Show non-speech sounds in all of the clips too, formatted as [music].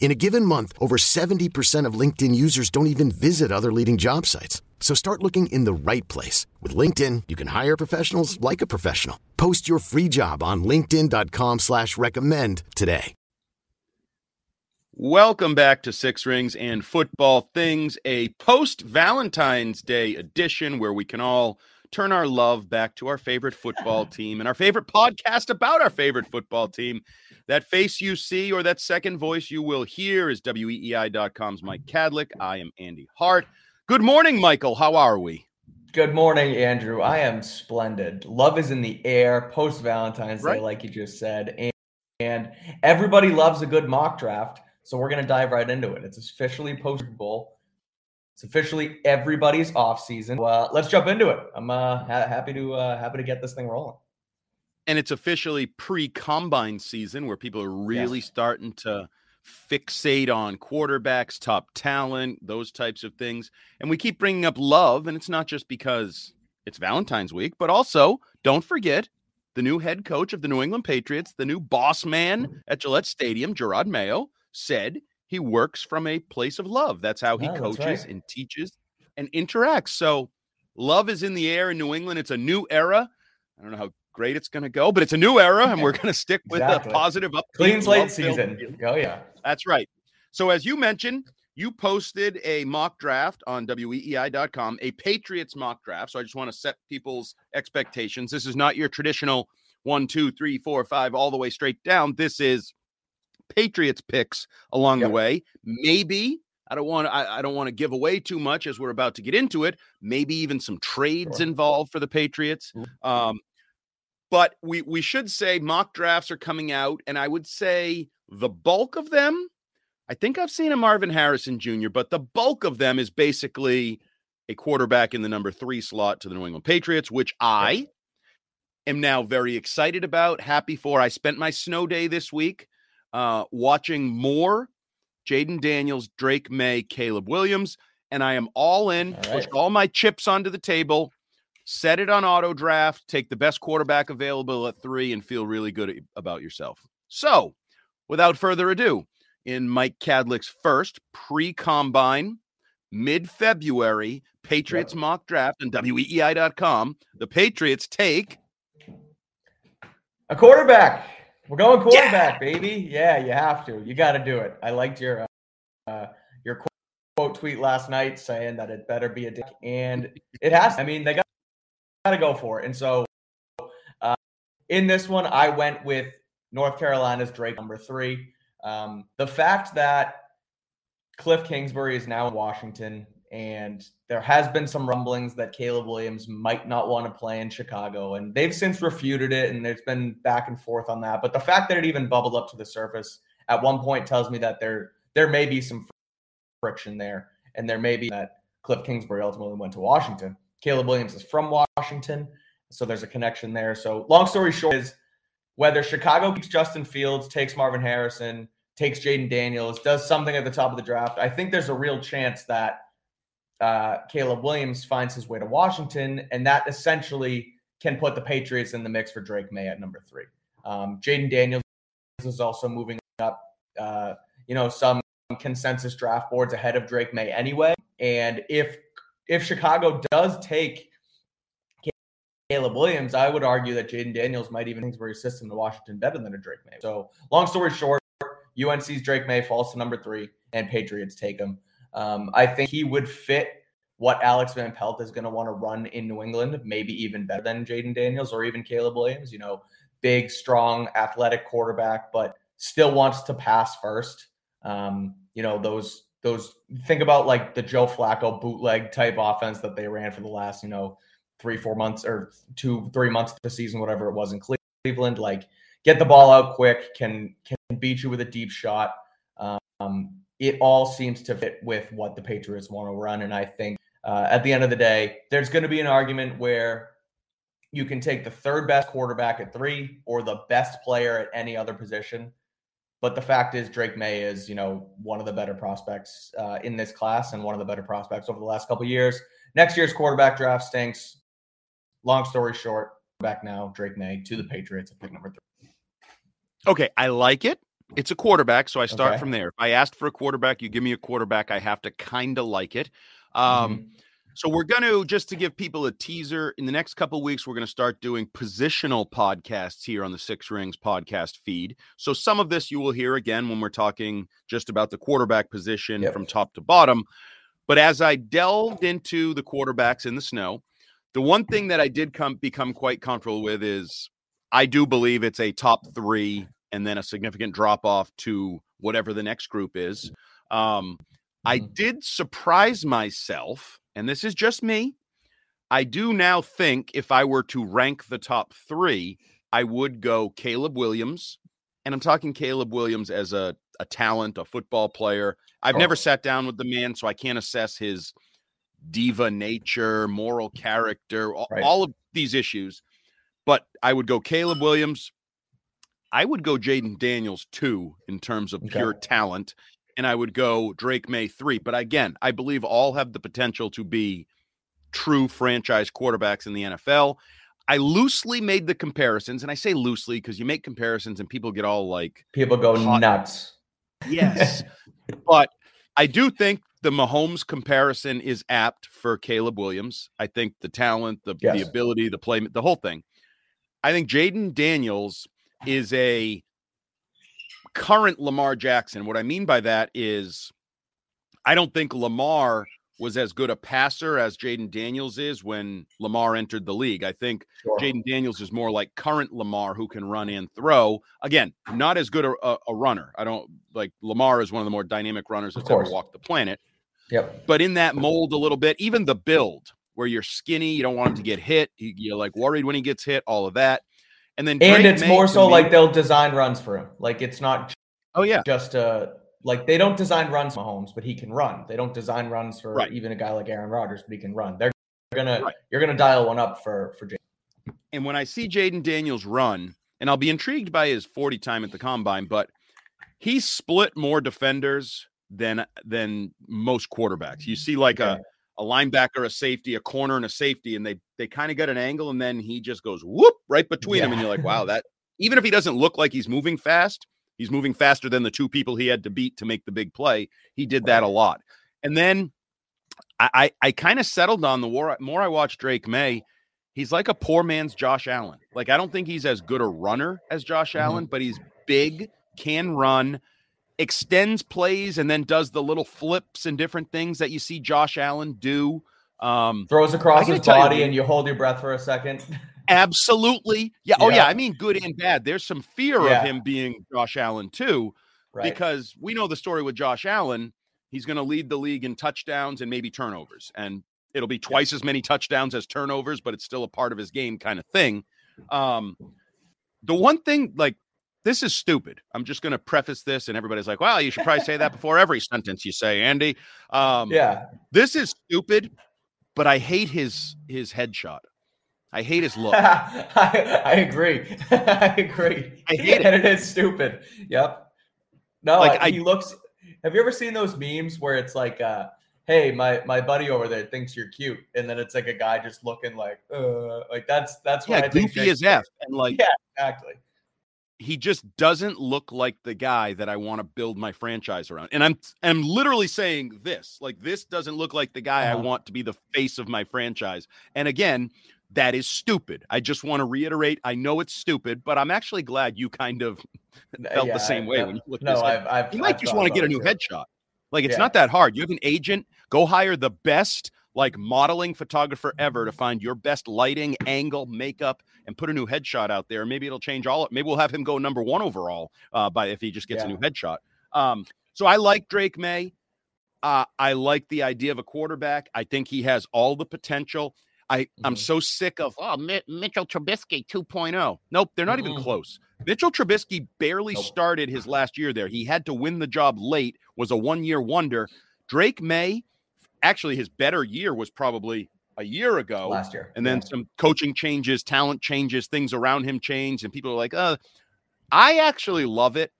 In a given month, over 70% of LinkedIn users don't even visit other leading job sites. So start looking in the right place. With LinkedIn, you can hire professionals like a professional. Post your free job on linkedin.com slash recommend today. Welcome back to Six Rings and Football Things, a post-Valentine's Day edition where we can all turn our love back to our favorite football [laughs] team and our favorite podcast about our favorite football team. That face you see or that second voice you will hear is WEEI.com's Mike Kadlick. I am Andy Hart. Good morning, Michael. How are we? Good morning, Andrew. I am splendid. Love is in the air post Valentine's right. Day, like you just said. And, and everybody loves a good mock draft. So we're going to dive right into it. It's officially post Bowl. It's officially everybody's off season. Uh, let's jump into it. I'm uh, ha- happy to uh, happy to get this thing rolling and it's officially pre-combine season where people are really yes. starting to fixate on quarterbacks, top talent, those types of things. And we keep bringing up love, and it's not just because it's Valentine's week, but also don't forget the new head coach of the New England Patriots, the new boss man mm-hmm. at Gillette Stadium, Jerod Mayo, said he works from a place of love. That's how he oh, coaches right. and teaches and interacts. So love is in the air in New England. It's a new era. I don't know how great it's going to go. But it's a new era, and we're [laughs] going to stick with exactly. the positive up. Clean slate season. Oh yeah, that's right. So as you mentioned, you posted a mock draft on weei.com, a Patriots mock draft. So I just want to set people's expectations. This is not your traditional one, two, three, four, five, all the way straight down. This is Patriots picks along yep. the way. Maybe I don't want I, I, don't want to give away too much as we're about to get into it. Maybe even some trades sure. involved for the Patriots. Um, but we we should say mock drafts are coming out, and I would say the bulk of them. I think I've seen a Marvin Harrison Jr., but the bulk of them is basically a quarterback in the number three slot to the New England Patriots, which I am now very excited about, happy for. I spent my snow day this week uh, watching more Jayden Daniels, Drake Maye, Caleb Williams, and I am all in, all right. pushed all my chips onto the table set it on auto draft, take the best quarterback available at three, and feel really good about yourself. So, without further ado, in Mike Kadlick's first pre combine, mid February Patriots yep. mock draft on weei.com, the Patriots take a quarterback. We're going quarterback, yeah. baby. Yeah, you have to. You got to do it. I liked your uh, your quote tweet last night saying that it better be a dick, and it has. I mean, they got got to go for it. And so uh, in this one, I went with North Carolina's Drake number three. Um, the fact that Cliff Kingsbury is now in Washington, and there has been some rumblings that Caleb Williams might not want to play in Chicago, and they've since refuted it, and there's been back and forth on that. But the fact that it even bubbled up to the surface at one point tells me that there there may be some friction there, and there may be that Cliff Kingsbury ultimately went to Washington. Caleb Williams is from Washington, so there's a connection there. So, long story short is whether Chicago keeps Justin Fields, takes Marvin Harrison, takes Jayden Daniels, does something at the top of the draft, I think there's a real chance that uh, Caleb Williams finds his way to Washington, and that essentially can put the Patriots in the mix for Drake Maye at number three. Um, Jayden Daniels is also moving up, uh, you know, some consensus draft boards ahead of Drake Maye anyway. And if if Chicago does take Caleb Williams, I would argue that Jayden Daniels might even Kingsbury system to Washington better than a Drake Maye. So, long story short, UNC's Drake Maye falls to number three, and Patriots take him. Um, I think he would fit what Alex Van Pelt is going to want to run in New England, maybe even better than Jayden Daniels or even Caleb Williams. You know, big, strong, athletic quarterback, but still wants to pass first. Um, you know, those those think about like the Joe Flacco bootleg type offense that they ran for the last, you know, three, four months or two, three months of the season, whatever it was in Cleveland. Like get the ball out quick, can can beat you with a deep shot. Um, it all seems to fit with what the Patriots want to run, and I think uh, at the end of the day, there's going to be an argument where you can take the third best quarterback at three or the best player at any other position. But the fact is, Drake Maye is, you know, one of the better prospects uh, in this class and one of the better prospects over the last couple years. Next year's quarterback draft stinks. Long story short, back now, Drake Maye to the Patriots at pick number three. Okay, I like it. It's a quarterback, so I start Okay. from there. If I asked for a quarterback, you give me a quarterback, I have to kind of like it. Um, Mhm. So we're going to just to give people a teaser. In the next couple weeks, we're going to start doing positional podcasts here on the Six Rings podcast feed. So some of this you will hear again when we're talking just about the quarterback position Yep. from top to bottom. But as I delved into the quarterbacks in the snow, the one thing that I did come become quite comfortable with is I do believe it's a top three and then a significant drop off to whatever the next group is. Um, I Mhm. did surprise myself, and this is just me. I do now think if I were to rank the top three, I would go Caleb Williams. And I'm talking Caleb Williams as a, a talent, a football player. I've Sure. never sat down with the man, so I can't assess his diva nature, moral character, a- Right. all of these issues. But I would go Caleb Williams. I would go Jayden Daniels too in terms of Okay. pure talent, and I would go Drake Maye three. But again, I believe all have the potential to be true franchise quarterbacks in the NFL. I loosely made the comparisons, and I say loosely because you make comparisons and people get all like, People go Hot- nuts. yes. [laughs] but I do think the Mahomes comparison is apt for Caleb Williams. I think the talent, the, the ability, the play, the whole thing. I think Jayden Daniels is a current Lamar Jackson. What I mean by that is I don't think Lamar was as good a passer as Jayden Daniels is when Lamar entered the league. I think Sure. Jayden Daniels is more like current Lamar who can run and throw. Again, not as good a, a, a runner. I don't like Lamar is one of the more dynamic runners that's ever walked the planet. Yep. But in that mold a little bit, even the build where you're skinny, you don't want him to get hit. you- You're like worried when he gets hit, all of that. And then And it's Maye, more so me- like they'll design runs for him. Like it's not oh yeah, just uh like they don't design runs for Mahomes, but he can run. They don't design runs for Right. even a guy like Aaron Rodgers, but he can run. They're gonna Right. you're gonna dial one up for for Jay. and when I see Jayden Daniels run, and I'll be intrigued by his 40 time at the combine, but he split more defenders than than most quarterbacks. You see like Okay. a, a linebacker, a safety, a corner, and a safety, and they they kind of get an angle, and then he just goes whoop right between them, and you're like, wow, that even if he doesn't look like he's moving fast, he's moving faster than the two people he had to beat to make the big play. He did that a lot. And then I I, I kind of settled on the war more I watched Drake Maye he's like a poor man's Josh Allen. Like I don't think he's as good a runner as Josh Mhm. Allen, but he's big, can run, extends plays, and then does the little flips and different things that you see Josh Allen do. Um, Throws across his tell you, body and you hold your breath for a second. [laughs] absolutely, yeah. Oh yeah, Yeah. I mean good and bad. There's some fear Yeah. of him being Josh Allen too, right. because we know the story with Josh Allen. He's going to lead the league in touchdowns and maybe turnovers, and it'll be twice as many touchdowns as turnovers, but it's still a part of his game kind of thing. Um, the one thing, like, this is stupid. I'm just going to preface this, and everybody's like, "Well, you should probably say that before every sentence you say, Andy." Um, yeah. this is stupid, but I hate his his headshot. I hate his look. [laughs] I, I agree. [laughs] I agree. I [laughs] hate it. And it is stupid. Yep. No, Like, I- he looks. Have you ever seen those memes where it's like, uh, "Hey, my my buddy over there thinks you're cute," and then it's like a guy just looking like, "Uh," like that's that's what yeah, I think. goofy as f, and like Yeah. Exactly. He just doesn't look like the guy that I want to build my franchise around. And I'm I'm literally saying this. Like this doesn't look like the guy I Uh-huh. want to be the face of my franchise. And again, that is stupid. I just want to reiterate, I know it's stupid, but I'm actually glad you kind of felt Yeah, the same I- way no- when you look at No. I've I've You might I've just want to get a new too. headshot. Like it's Yeah. not that hard. You have an agent, go hire the best like modeling photographer ever to find your best lighting, angle, makeup, and put a new headshot out there. Maybe it'll change all. Maybe we'll have him go number one overall uh, by if he just gets yeah. a new headshot. Um, so I like Drake Maye. Uh, I like the idea of a quarterback. I think he has all the potential. I mm-hmm. I'm so sick of oh M- Mitchell Trubisky 2.0. Nope, they're not mm-hmm. even close. Mitchell Trubisky barely nope. started his last year there. He had to win the job late. Was a one year wonder. Drake Maye, actually, his better year was probably a year ago last year, and then yeah. some coaching changes, talent changes, things around him change, and people are like, uh, I actually love it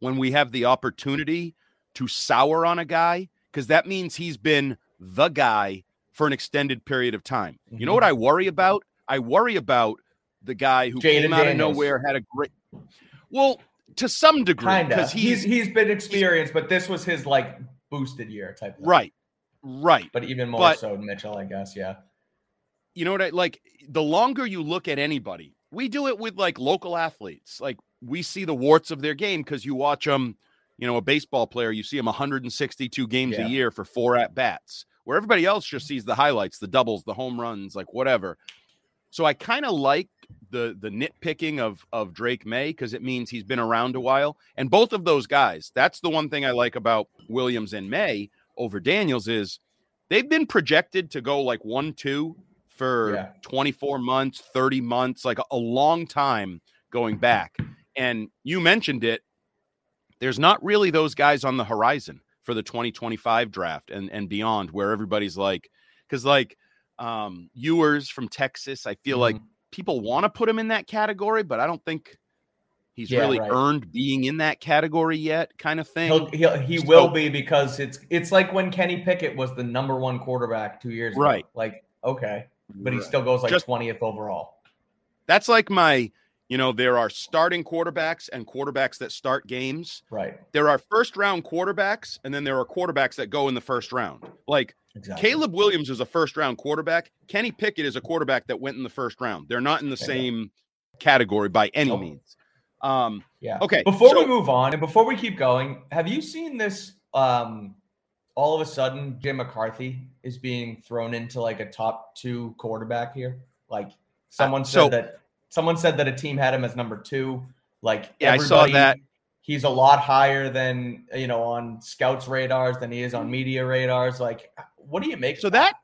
when we have the opportunity to sour on a guy because that means he's been the guy for an extended period of time. Mm-hmm. You know what mm-hmm. I worry about? I worry about the guy who Jayden came out Daniels. of nowhere, had a great well, to some degree, because he's, he's been experienced, but this was his like boosted year type. Thing. Right, right. But even more but, so, Mitchell, I guess. Yeah. You know what I like? The longer you look at anybody, we do it with like local athletes. Like we see the warts of their game because you watch them. You know, a baseball player, you see them 162 games yeah. a year for four at bats where everybody else just sees the highlights, the doubles, the home runs, like whatever. So I kind of like the the nitpicking of of Drake Maye because it means he's been around a while. And both of those guys, that's the one thing I like about Williams and Maye over Daniels is they've been projected to go like one two for yeah. 24 months, 30 months, like a, long time going back. And you mentioned it. There's not really those guys on the horizon for the 2025 draft and and beyond where everybody's like because like um Ewers from Texas, I feel mm-hmm. like people want to put him in that category, but I don't think he's yeah, really right. earned being in that category yet, kind of thing. He'll, he'll he so, will be because it's it's like when Kenny Pickett was the number one quarterback two years right. ago. Like, okay, but he still goes like twentieth overall. That's like my you know, there are starting quarterbacks and quarterbacks that start games. Right. There are first round quarterbacks, and then there are quarterbacks that go in the first round. Like exactly. Caleb Williams is a first round quarterback. Kenny Pickett is a quarterback that went in the first round. They're not in the same category by any oh. means. Um, yeah. Okay. Before so, we move on and before we keep going, have you seen this? Um, all of a sudden, JJ McCarthy is being thrown into like a top two quarterback here. Like someone uh, said so, that someone said that a team had him as number two. Like yeah, I saw that. He's a lot higher than you know on scouts radars than he is on media radars. Like, what do you make? So that?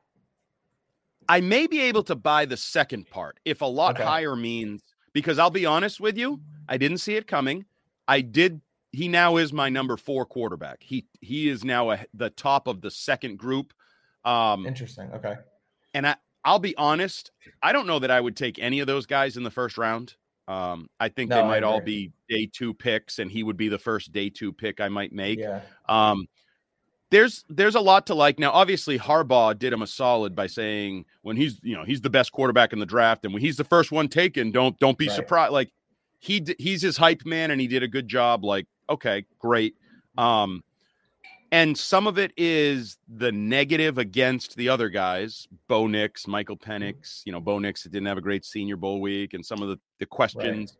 I may be able to buy the second part if a lot okay. higher means because I'll be honest with you, I didn't see it coming. I did. He now is my number four quarterback. He he is now a, the top of the second group. Um, Interesting. Okay. And I I'll be honest. I don't know that I would take any of those guys in the first round. Um, I think no, they might all be day two picks, and he would be the first day two pick I might make. Yeah. Um, there's there's a lot to like. Now, obviously, Harbaugh did him a solid by saying when he's you know he's the best quarterback in the draft, and when he's the first one taken, don't don't be right. surprised. Like he he's his hype man, and he did a good job. Like okay, great. Um, and some of it is the negative against the other guys, Bo Nix, Michael mm-hmm. Penix. You know, Bo Nix didn't have a great Senior Bowl week, and some of the the questions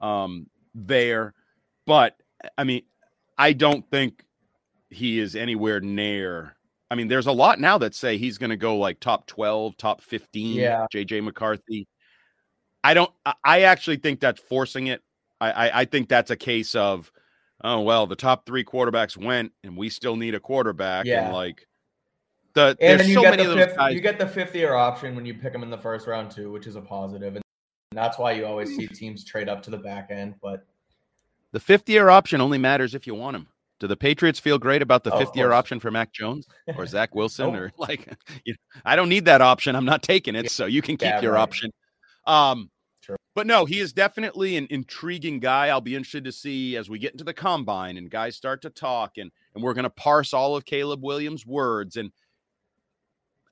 right. um, there. But I mean, I don't think he is anywhere near. I mean, there's a lot now that say he's going to go like top 12, top 15. Yeah. JJ McCarthy. I don't, I actually think that's forcing it. I, I, I think that's a case of oh well, the top three quarterbacks went, and we still need a quarterback. Yeah. And like the and then you so get the fifth, guys... you get the fifth year option when you pick them in the first round too, which is a positive, and that's why you always see teams trade up to the back end. But the fifth year option only matters if you want him. Do the Patriots feel great about the oh, fifth year option for Mac Jones or [laughs] Zach Wilson nope. or like? [laughs] You know, I don't need that option. I'm not taking it, so you can keep yeah, your right. option. Um, but no, he is definitely an intriguing guy. I'll be interested to see as we get into the combine and guys start to talk and and we're going to parse all of Caleb Williams' words and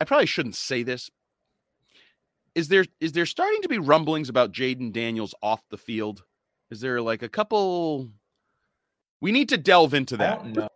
I probably shouldn't say this. Is there is there starting to be rumblings about Jayden Daniels off the field? Is there like a couple We need to delve into that.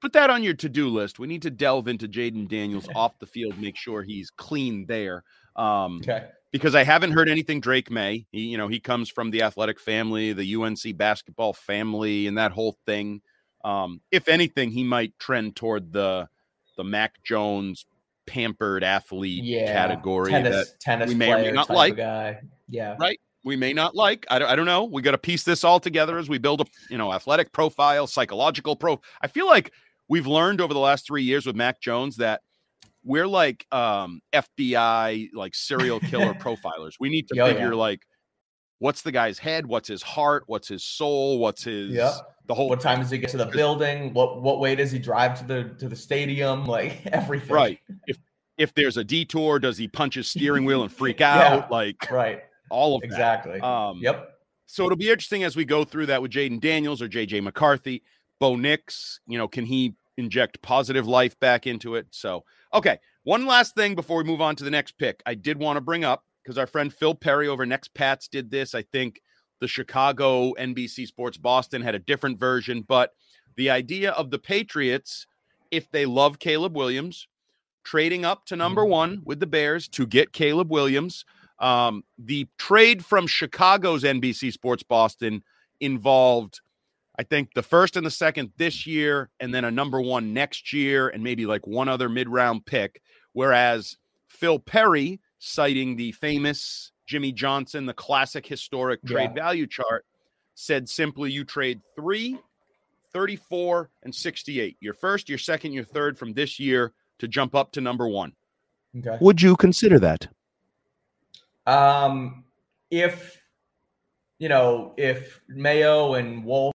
Put that on your to-do list. We need to delve into Jayden Daniels off the field, make sure he's clean there. Um, okay because I haven't heard anything Drake Maye. He, you know, he comes from the athletic family, the UNC basketball family, and that whole thing. Um, if anything, he might trend toward the the Mac Jones pampered athlete yeah, category tennis, that tennis we may or may not type like. guy. Yeah, Right. we may not like. I don't, I don't know. We got to piece this all together as we build a you know athletic profile, psychological pro. I feel like we've learned over the last three years with Mac Jones that we're like um, FBI, like serial killer [laughs] profilers. We need to yeah. figure like what's the guy's head, what's his heart, what's his soul, what's his Yep. the whole What time does he get to the building? What what way does he drive to the to the stadium? [laughs] Like everything. right. If if there's a detour, does he punch his steering wheel and freak [laughs] Yeah. out? Like Right. all of that. Exactly. Um, yep. So it'll be interesting as we go through that with Jayden Daniels or JJ McCarthy. Bo Nix, you know, can he inject positive life back into it? So, okay. One last thing before we move on to the next pick, I did want to bring up because our friend Phil Perry over Next Pats did this. I think the Chicago NBC Sports Boston had a different version, but the idea of the Patriots, if they love Caleb Williams, trading up to number Mhm. one with the Bears to get Caleb Williams. Um, the trade from Chicago's NBC Sports Boston involved, I think, the first and the second this year, and then a number one next year, and maybe like one other mid round pick. Whereas Phil Perry, citing the famous Jimmy Johnson, the classic historic trade Yeah. value chart, said simply you trade three, 34, and 68. Your first, your second, your third from this year to jump up to number one. Okay. Would you consider that? Um, if you know, if Mayo and Wolf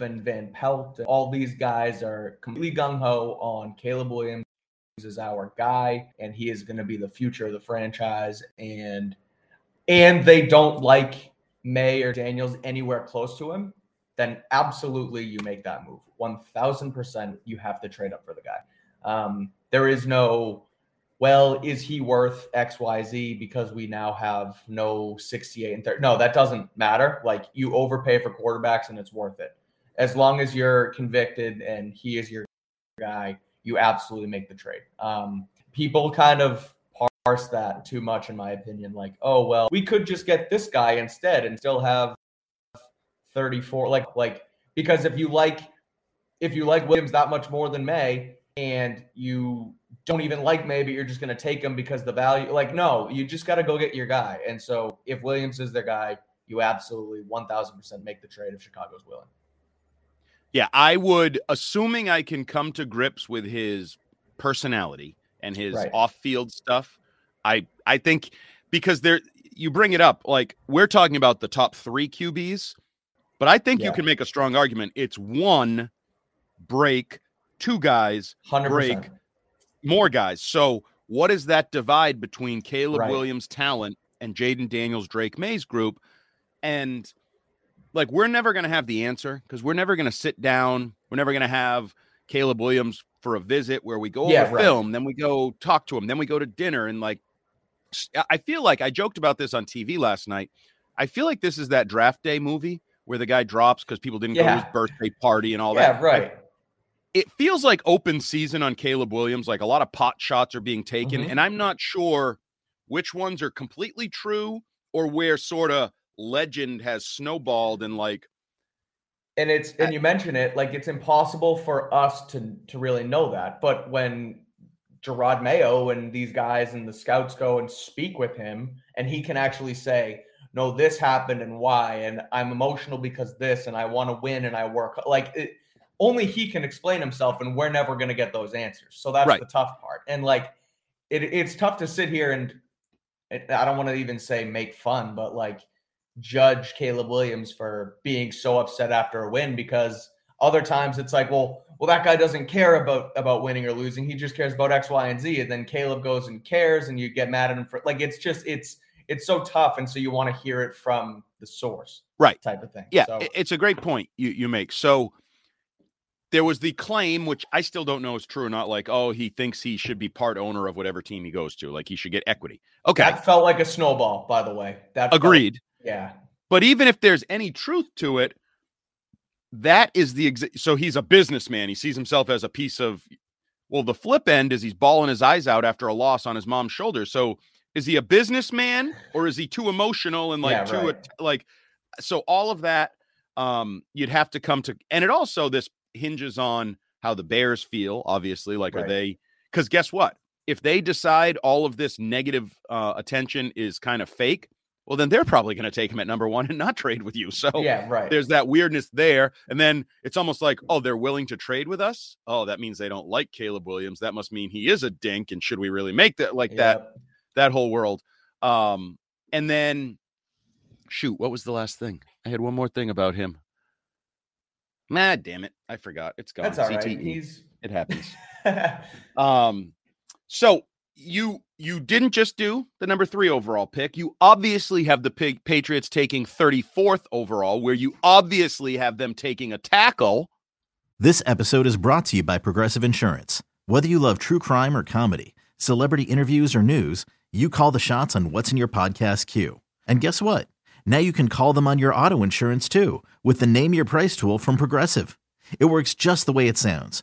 and Van Pelt, all these guys are completely gung ho on Caleb Williams is our guy, and he is going to be the future of the franchise, and and they don't like Maye or Daniels anywhere close to him, then absolutely you make that move. One thousand percent, you have to trade up for the guy. Um, there is no well, is he worth XYZ because we now have no 68 and 30? No, that doesn't matter. Like you overpay for quarterbacks and it's worth it. As long as you're convicted and he is your guy, you absolutely make the trade. Um, people kind of parse that too much, in my opinion. Like, oh, well, we could just get this guy instead and still have 34. Like, like, because if you like, if you like Williams that much more than Maye and you don't even like Maye, but you're just going to take him because the value like no you just got to go get your guy and so if williams is their guy you absolutely 1000% make the trade if chicago's willing Yeah, I would, assuming I can come to grips with his personality and his Right. off-field stuff. I I think because there you bring it up, like we're talking about the top three QBs, but I think you can make a strong argument. It's one break, two guys, 100% Break. more guys. So what is that divide between Caleb Right. Williams' talent and Jayden Daniels, Drake Maye's group? And like we're never going to have the answer because we're never going to sit down. We're never going to have Caleb Williams for a visit where we go Yeah, over right. film, then we go talk to him, then we go to dinner and like I feel like I joked about this on TV last night. I feel like this is that draft day movie where the guy drops because people didn't go to his birthday party and all yeah that. right It feels like open season on Caleb Williams. Like a lot of pot shots are being taken, Mhm. and I'm not sure which ones are completely true or where sort of legend has snowballed and like and it's and you mention it like it's impossible for us to to really know that but when Jerod Mayo and these guys and the scouts go and speak with him and he can actually say no this happened and why and I'm emotional because this and I want to win and I work like it, only he can explain himself and we're never going to get those answers so that's Right. the tough part and like it, it's tough to sit here and it, I don't want to even say make fun but like judge Caleb Williams for being so upset after a win because other times it's like, well, well, that guy doesn't care about about winning or losing. He just cares about X, Y, and Z. And then Caleb goes and cares, and you get mad at him for like it's just it's it's so tough, and so you want to hear it from the source, Right. Type of thing. Yeah, So, it's a great point you, you make. So there was the claim, which I still don't know is true or not, like, oh, he thinks he should be part owner of whatever team he goes to, like he should get equity. Okay, that felt like a snowball, by the way. That agreed. Yeah. But even if there's any truth to it, that is the exa- so he's a businessman. He sees himself as a piece of well, the flip end is he's bawling his eyes out after a loss on his mom's shoulder. So is he a businessman or is he too emotional and like Yeah, too right. like so all of that um you'd have to come to and it also this hinges on how the Bears feel, obviously. Like, are they because guess what? if they decide all of this negative uh, attention is kind of fake, well, then they're probably going to take him at number one and not trade with you. So yeah, right. there's that weirdness there. And then it's almost like, oh, they're willing to trade with us. Oh, that means they don't like Caleb Williams. That must mean he is a dink. And should we really make that like that? That whole world. Um, and then shoot, what was the last thing? I had one more thing about him. Nah, damn it. I forgot. It's gone. That's all right. He's it happens. [laughs] um, so you you didn't just do the number three overall pick. You obviously have the Patriots taking 34th overall, where you obviously have them taking a tackle. This episode is brought to you by Progressive Insurance. Whether you love true crime or comedy, celebrity interviews or news, you call the shots on what's in your podcast queue. And guess what? Now you can call them on your auto insurance too with the Name Your Price tool from Progressive. It works just the way it sounds.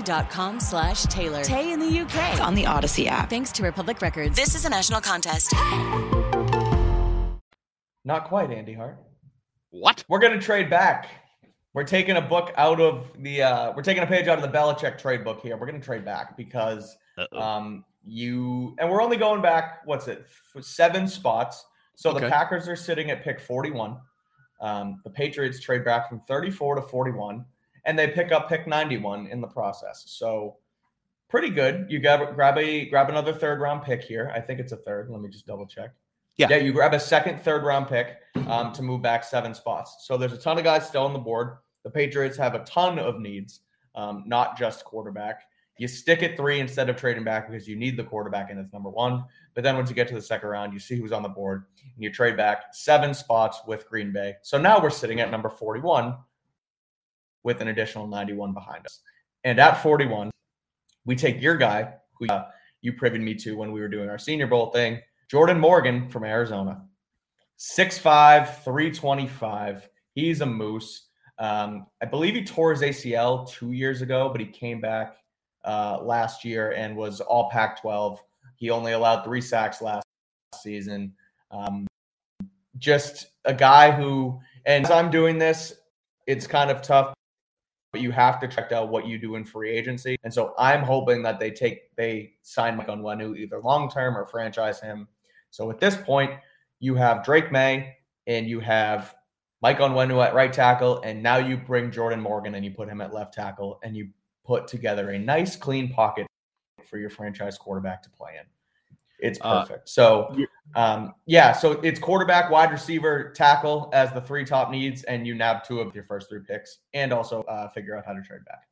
audacy.com slash Taylor. Tay in the UK. It's on the Audacy app. Thanks to Republic Records. This is a national contest. Not quite, Andy Hart. What? We're gonna trade back. We're taking a book out of the. uh We're taking a page out of the Belichick trade book here. We're gonna trade back because Uh-oh. um you and we're only going back. What's it? Seven spots. So the Packers are sitting at pick forty-one. Um, the Patriots trade back from thirty-four to forty-one, and they pick up pick ninety-one in the process. So pretty good. You grab grab a grab another third round pick here. I think it's a third. Let me just double check. Yeah. Yeah, you grab a second, third round pick um, to move back seven spots. So there's a ton of guys still on the board. The Patriots have a ton of needs, um, not just quarterback. You stick at three instead of trading back because you need the quarterback and it's number one. But then once you get to the second round, you see who's on the board and you trade back seven spots with Green Bay. So now we're sitting at number 41 with an additional 91 behind us. And at 41, we take your guy who uh, you privied me to when we were doing our Senior Bowl thing, Jordan Morgan from Arizona. 6'5, 325. He's a moose. Um, I believe he tore his ACL two years ago, but he came back uh, last year and was all Pac 12. He only allowed three sacks last season. Um, just a guy who, and as I'm doing this, it's kind of tough, but you have to check out what you do in free agency. And so I'm hoping that they take, they sign Mike Onwenu either long term or franchise him. So at this point, you have Drake Maye and you have Mike Onwenu at right tackle, and now you bring Jordan Morgan and you put him at left tackle, and you put together a nice, clean pocket for your franchise quarterback to play in. It's Uh, perfect. so, um, yeah, so it's quarterback, wide receiver, tackle as the three top needs, and you nab two of your first three picks, and also uh, figure out how to trade back.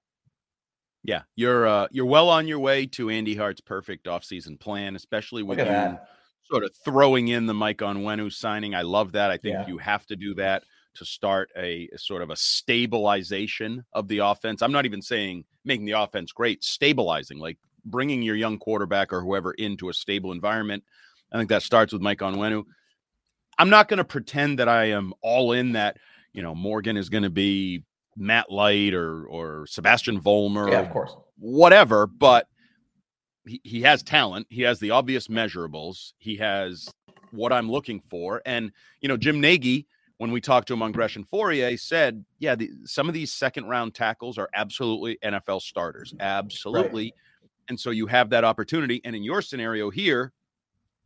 Yeah, you're uh, you're well on your way to Andy Hart's perfect offseason plan, especially with you that. sort of throwing in the Mike Onwenu signing. I love that. I think Yeah. you have to do that to start a, a sort of a stabilization of the offense. I'm not even saying making the offense great, stabilizing, like bringing your young quarterback or whoever into a stable environment. I think that starts with Mike Onwenu. I'm not going to pretend that I am all in that, you know, Morgan is going to be Matt Light or or Sebastian Vollmer Yeah, of course. whatever, but he, he has talent. He has the obvious measurables. He has what I'm looking for. And, you know, Jim Nagy, when we talked to him on Gresh and Fauria, said, yeah, the, some of these second round tackles are absolutely NFL starters. Absolutely. And so you have that opportunity. And in your scenario here,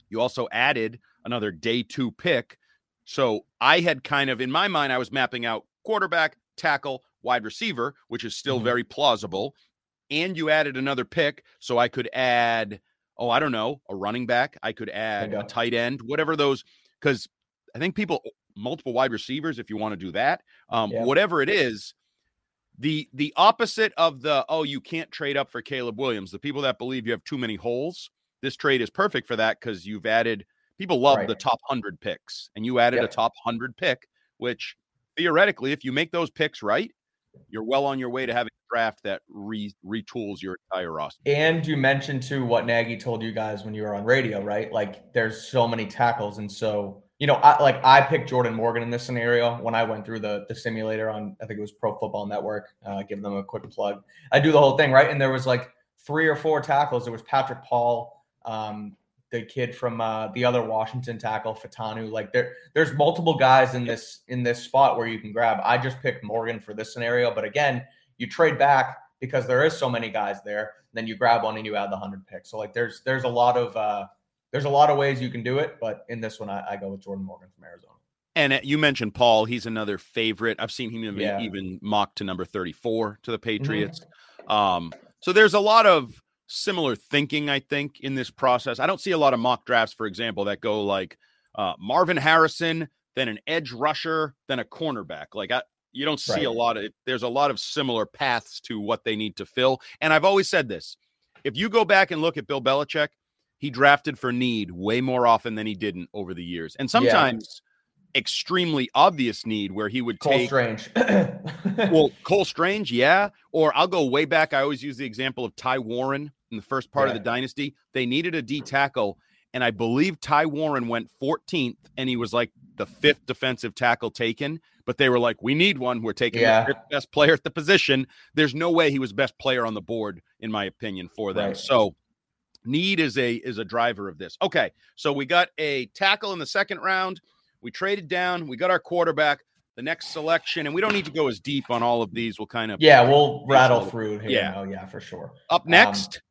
you also added another day two pick So I had kind of in my mind, I was mapping out quarterback, tackle, wide receiver, which is still Mhm. very plausible. And you added another pick, so I could add, oh, I don't know, a running back. I could add a tight end, whatever those, because I think people multiple wide receivers if you want to do that. Um, Yeah. whatever it is, the the opposite of the oh you can't trade up for Caleb Williams. The people that believe you have too many holes, this trade is perfect for that because you've added. People love Right. the top hundred picks, and you added a top hundred pick, which theoretically, if you make those picks right, you're well on your way to having a draft that re- retools your entire roster. And you mentioned too what Nagy told you guys when you were on radio, right? Like there's so many tackles, and so you know, I like I picked Jordan Morgan in this scenario when I went through the the simulator on I think it was Pro Football Network. Uh, give them a quick plug. I do the whole thing right, and there was like three or four tackles. There was Patrick Paul, um, the kid from uh, the other Washington tackle, Fautanu. Like there, there's multiple guys in this in this spot where you can grab. I just picked Morgan for this scenario, but again, you trade back because there is so many guys there. Then you grab one and you add the hundred picks. So like there's there's a lot of uh, there's a lot of ways you can do it, but in this one I, I go with Jordan Morgan from Arizona. And uh, you mentioned Paul; he's another favorite. I've seen him even, Yeah. even mocked to number thirty-four to the Patriots. Um, so there's a lot of similar thinking, I think, in this process. I don't see a lot of mock drafts, for example, that go like uh, Marvin Harrison, then an edge rusher, then a cornerback. Like I, you don't see a lot of. There's a lot of similar paths to what they need to fill. And I've always said this: if you go back and look at Bill Belichick, he drafted for need way more often than he didn't over the years, and sometimes extremely obvious need where he would take Cole take Strange. [laughs] well, Cole Strange, yeah. Or I'll go way back. I always use the example of Ty Warren in the first part of the dynasty. They needed a D tackle, and I believe Ty Warren went 14th, and he was like the fifth defensive tackle taken. But they were like, "We need one. We're taking Yeah. the best player at the position." There's no way he was best player on the board, in my opinion, for them. Right. So need is a is a driver of this. Okay, so we got a tackle in the second round. We traded down. We got our quarterback. The next selection, and we don't need to go as deep on all of these. We'll kind of yeah, we'll rattle through here. yeah. now, yeah, for sure. up next.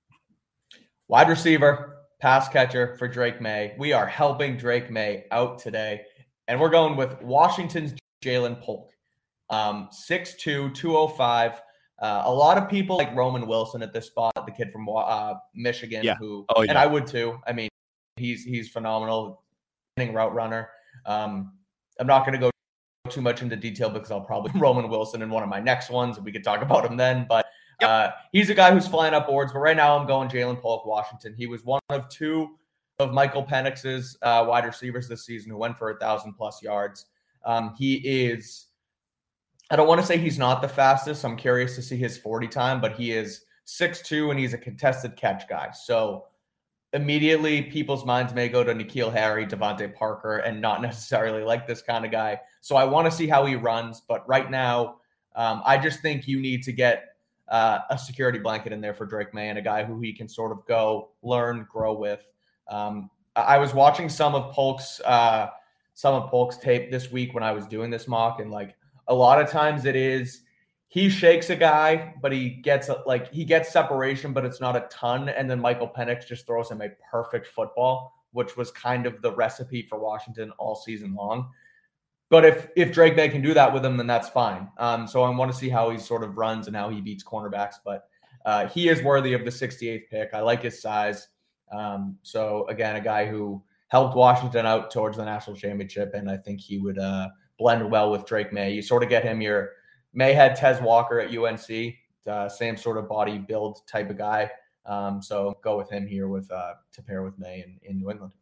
Wide receiver, pass catcher for Drake Maye. We are helping Drake Maye out today. And we're going with Washington's Ja'Lynn Polk. Um, 6'2, 205. Uh, a lot of people like Roman Wilson at this spot, the kid from uh, Michigan, Yeah. who Oh, and. I would too. I mean, he's he's phenomenal, running route runner. Um, I'm not going to go too much into detail because I'll probably [laughs] Roman Wilson in one of my next ones. And we could talk about him then, but Yep. uh, he's a guy who's flying up boards. But right now, I'm going Ja'Lynn Polk, Washington. He was one of two of Michael Penix's uh, wide receivers this season who went for a thousand plus yards. Um, he is. I don't want to say he's not the fastest. I'm curious to see his 40 time, but he is 6'2 and he's a contested catch guy. So immediately people's minds may go to N'Keal Harry, DeVante Parker, and not [laughs] necessarily like this kind of guy. So I want to see how he runs. But right now, um, I just think you need to get uh, a security blanket in there for Drake Maye and a guy who he can sort of go learn, grow with. Um, I was watching some of Polk's uh, some of Polk's tape this week when I was doing this mock, and like a lot of times it is he shakes a guy, but he gets like he gets separation, but it's not a ton. And then Michael Penix just throws him a perfect football, which was kind of the recipe for Washington all season long. But if if Drake Maye can do that with him, then that's fine. Um, so I want to see how he sort of runs and how he beats cornerbacks. But uh, he is worthy of the 68th pick. I like his size. Um, so again, a guy who helped Washington out towards the national championship, and I think he would uh, blend well with Drake Maye. You sort of get him your Maye had Tez Walker at UNC, uh, same sort of body build type of guy. Um, so go with him here with uh, to pair with Maye in, in New England.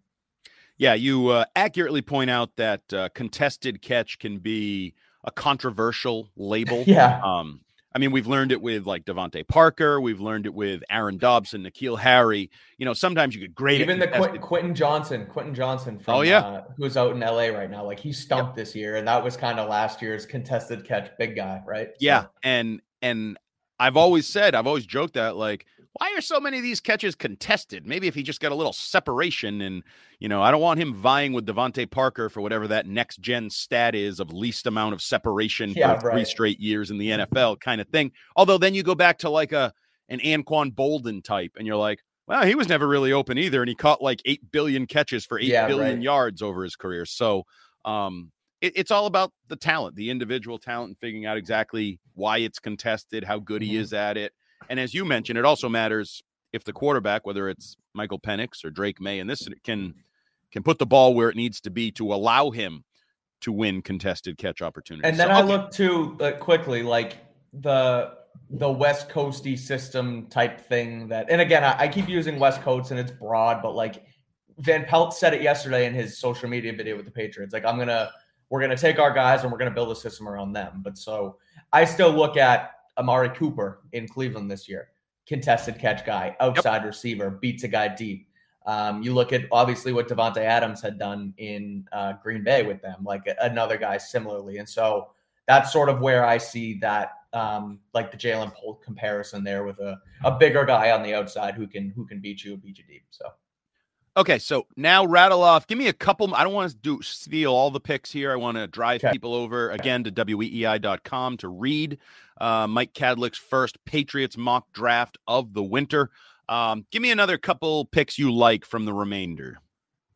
Yeah, you uh, accurately point out that uh, contested catch can be a controversial label. [laughs] Yeah. Um, I mean, we've learned it with like DeVante Parker. We've learned it with Aaron Dobson, N'Keal Harry. You know, sometimes you get great. at Even the Quentin, Quentin Johnson, Quentin Johnson from Oh, yeah. uh, who's out in LA right now. Like he stumped this year, and that was kind of last year's contested catch big guy, right? So- Yeah, and and I've always said, I've always joked that like, why are so many of these catches contested? Maybe if he just got a little separation, and you know, I don't want him vying with DeVante Parker for whatever that next gen stat is of least amount of separation Yeah, for three straight years in the NFL kind of thing. Although then you go back to like a an Anquan Boldin type, and you're like. Well, he was never really open either, and he caught like eight billion catches for eight billion Yeah, right. yards over his career. So, Um, it, it's all about the talent, the individual talent, and figuring out exactly why it's contested, how good he Mhm. is at it. And as you mentioned, it also matters if the quarterback, whether it's Michael Penix or Drake Maye, and this can can put the ball where it needs to be to allow him to win contested catch opportunities. And then So, I okay. look too uh, quickly like the the West Coasty system type thing that, and again, I, I keep using West Coast and it's broad, but like Van Pelt said it yesterday in his social media video with the Patriots. Like, I'm gonna we're gonna take our guys and we're gonna build a system around them. But so I still look at Amari Cooper in Cleveland this year, contested catch guy, outside receiver, beats a guy deep. Um, you look at obviously what Davante Adams had done in uh, Green Bay with them, like another guy similarly, and so that's sort of where I see that, um, like the Ja'Lynn Polk comparison there with a, a bigger guy on the outside who can who can beat you and beat you deep. So Okay, so now rattle off. Give me a couple. I don't want to do steal all the picks here. I want to drive Okay. people over again to weei.com to read uh, Mike Kadlick's first Patriots mock draft of the winter. Um, give me another couple picks you like from the remainder.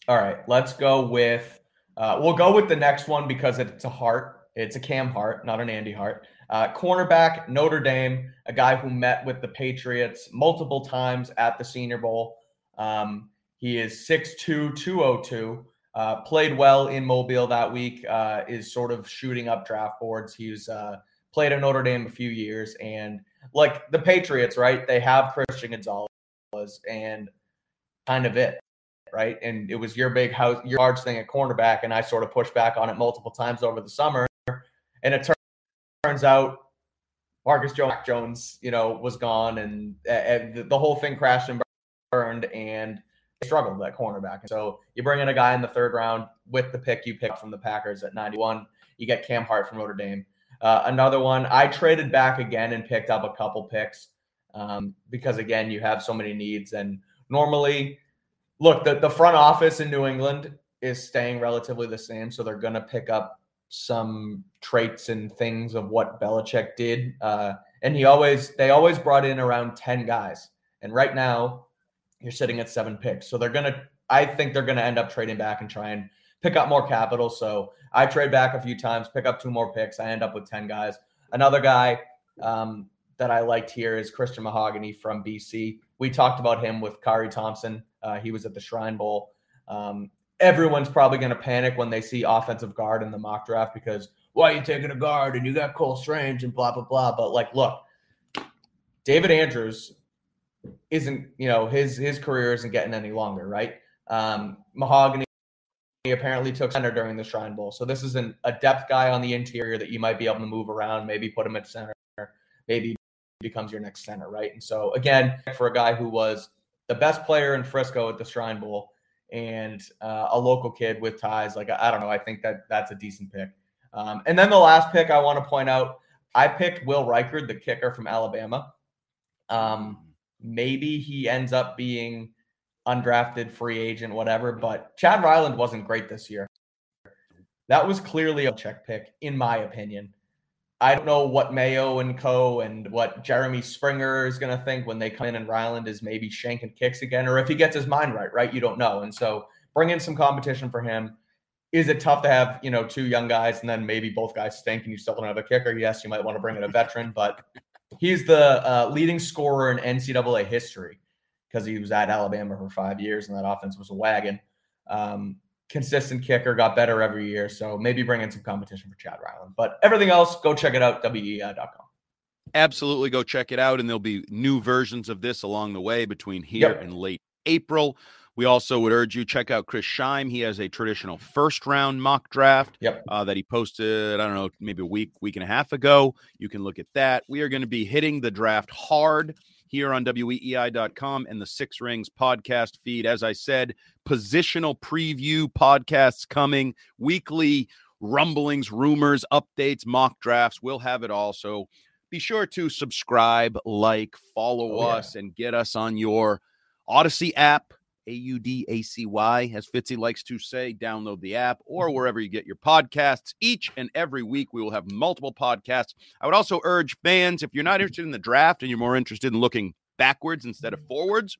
all right, let's go with uh, we'll go with the next one because it's a heart. It's a Cam Hart, not an Andy Hart. Uh, cornerback, Notre Dame, a guy who met with the Patriots multiple times at the Senior Bowl. Um, he is 6'2, 202. Uh, played well in Mobile that week. Uh, is sort of shooting up draft boards. He's uh, played at Notre Dame a few years, and like the Patriots, right? They have Christian Gonzalez, and kind of it, right? And it was your big house, your large thing at cornerback, and I sort of pushed back on it multiple times over the summer, and it tur- turns out Marcus Jones, you know, was gone, and, and the, whole thing crashed and burned, and struggled at cornerback. And so you bring in a guy in the third round with the pick you picked from the Packers at 91. You get Cam Hart from Notre Dame. Uh, another one, I traded back again and picked up a couple picks um, because, again, you have so many needs. And normally, look, the, the front office in New England is staying relatively the same. So they're going to pick up some traits and things of what Belichick did. Uh, and he always, they always brought in around 10 guys. And right now, you're sitting at seven picks. So they're going to, I think they're going to end up trading back and try and pick up more capital. So I trade back a few times, pick up two more picks. I end up with 10 guys. Another guy um, that I liked here is Christian Mahogany from BC. We talked about him with Kari Thompson. Uh, he was at the Shrine Bowl. Um, everyone's probably going to panic when they see offensive guard in the mock draft because why are you taking a guard and you got Cole Strange and blah, blah, blah. But like, look, David Andrews isn't, you know, his his career isn't getting any longer, right? Um, Mahogany apparently took center during the Shrine Bowl. So this is an, a depth guy on the interior that you might be able to move around, maybe put him at center, maybe becomes your next center, right? And so again, for a guy who was the best player in Frisco at the Shrine Bowl and uh, a local kid with ties, like I don't know, I think that that's a decent pick. Um, and then the last pick I want to point out, I picked Will Reichard, the kicker from Alabama. Um, maybe he ends up being undrafted free agent, whatever. But Chad Ryland wasn't great this year. That was clearly a check pick, in my opinion. I don't know what Mayo and Co. and what Jeremy Springer is going to think when they come in and Ryland is maybe shanking kicks again, or if he gets his mind right, right? You don't know. And so bring in some competition for him. Is it tough to have, you know, two young guys and then maybe both guys stink and you still don't have a kicker? Yes, you might want to bring in a veteran, but he's the uh, leading scorer in NCAA history because he was at Alabama for five years and that offense was a wagon. Um, consistent kicker, got better every year. So maybe bring in some competition for Chad Ryland. But everything else, go check it out, weei.com. Absolutely go check it out. And there'll be new versions of this along the way between here Yep. and late April. We also would urge you check out Chris Scheim. He has a traditional first round mock draft Yep. uh, that he posted, I don't know, maybe a week, week and a half ago. You can look at that. We are going to be hitting the draft hard here on weei.com and the Six Rings podcast feed. As I said, positional preview podcasts coming, weekly rumblings, rumors, updates, mock drafts. We'll have it all. So be sure to subscribe, like, follow Oh, yeah. us, and get us on your Audacy app. A U D A C Y, as Fitzy likes to say, download the app or mm-hmm. wherever you get your podcasts. Each and every week, we will have multiple podcasts. I would also urge fans, if you're not mm-hmm. interested in the draft and you're more interested in looking backwards instead of mm-hmm. forwards,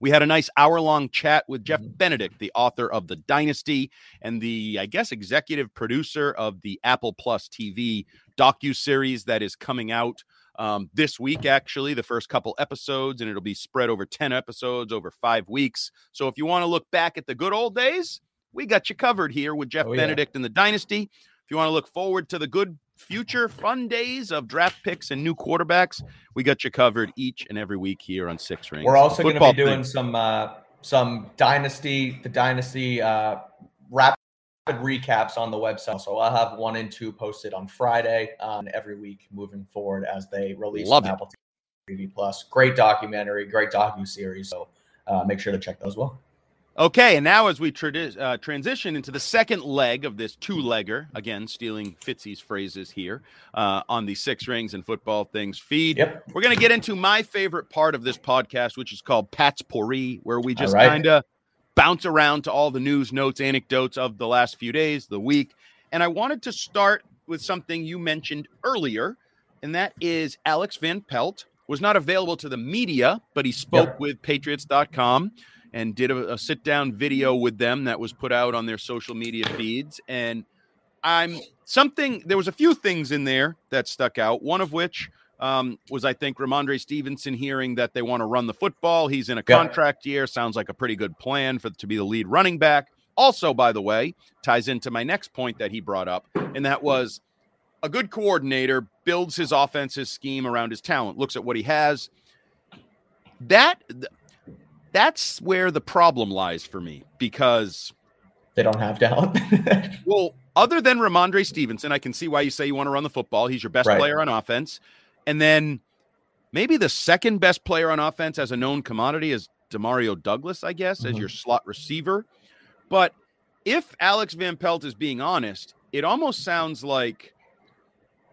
We had a nice hour long chat with Jeff. Benedict, the author of The Dynasty and the, I guess, executive producer of the Apple Plus TV docu series that is coming out um, this week. Actually, the first couple episodes, and it'll be spread over ten episodes over five weeks. So if you want to look back at the good old days, we got you covered here with Jeff Oh, yeah. Benedict and The Dynasty. If you want to look forward to the good future fun days of draft picks and new quarterbacks, we got you covered each and every week here on Six Rings. We're also going to be doing thing. some uh, some dynasty, the dynasty uh, rapid recaps on the website. So I'll have one and two posted on Friday um, every week moving forward as they release Love. Apple TV Plus. Great documentary, great docu series. So uh, make sure to check those as well. Okay, and now as we tradi- uh, transition into the second leg of this two-legger, again stealing Fitzy's phrases here uh, on the Six Rings and Football Things feed, Yep. we're going to get into my favorite part of this podcast, which is called Patspourri, where we just right. kind of bounce around to all the news, notes, anecdotes of the last few days, the week. And I wanted to start with something you mentioned earlier, and that is Alex Van Pelt was not available to the media, but he spoke Yep. with Patriots.com and did a, a sit down video with them that was put out on their social media feeds. And I'm something, there was a few things in there that stuck out, one of which um, was, I think, Rhamondre Stevenson hearing that they want to run the football. He's in a Yeah. contract year. Sounds like a pretty good plan for to be the lead running back. Also, by the way, ties into my next point that he brought up, and that was a good coordinator builds his offense, his scheme around his talent, looks at what he has. That that's where the problem lies for me because They don't have talent. [laughs] well, other than Rhamondre Stevenson, I can see why you say you want to run the football. He's your best Right. player on offense. And then maybe the second best player on offense as a known commodity is Demario Douglas, I guess, as Mhm. your slot receiver. But if Alex Van Pelt is being honest, it almost sounds like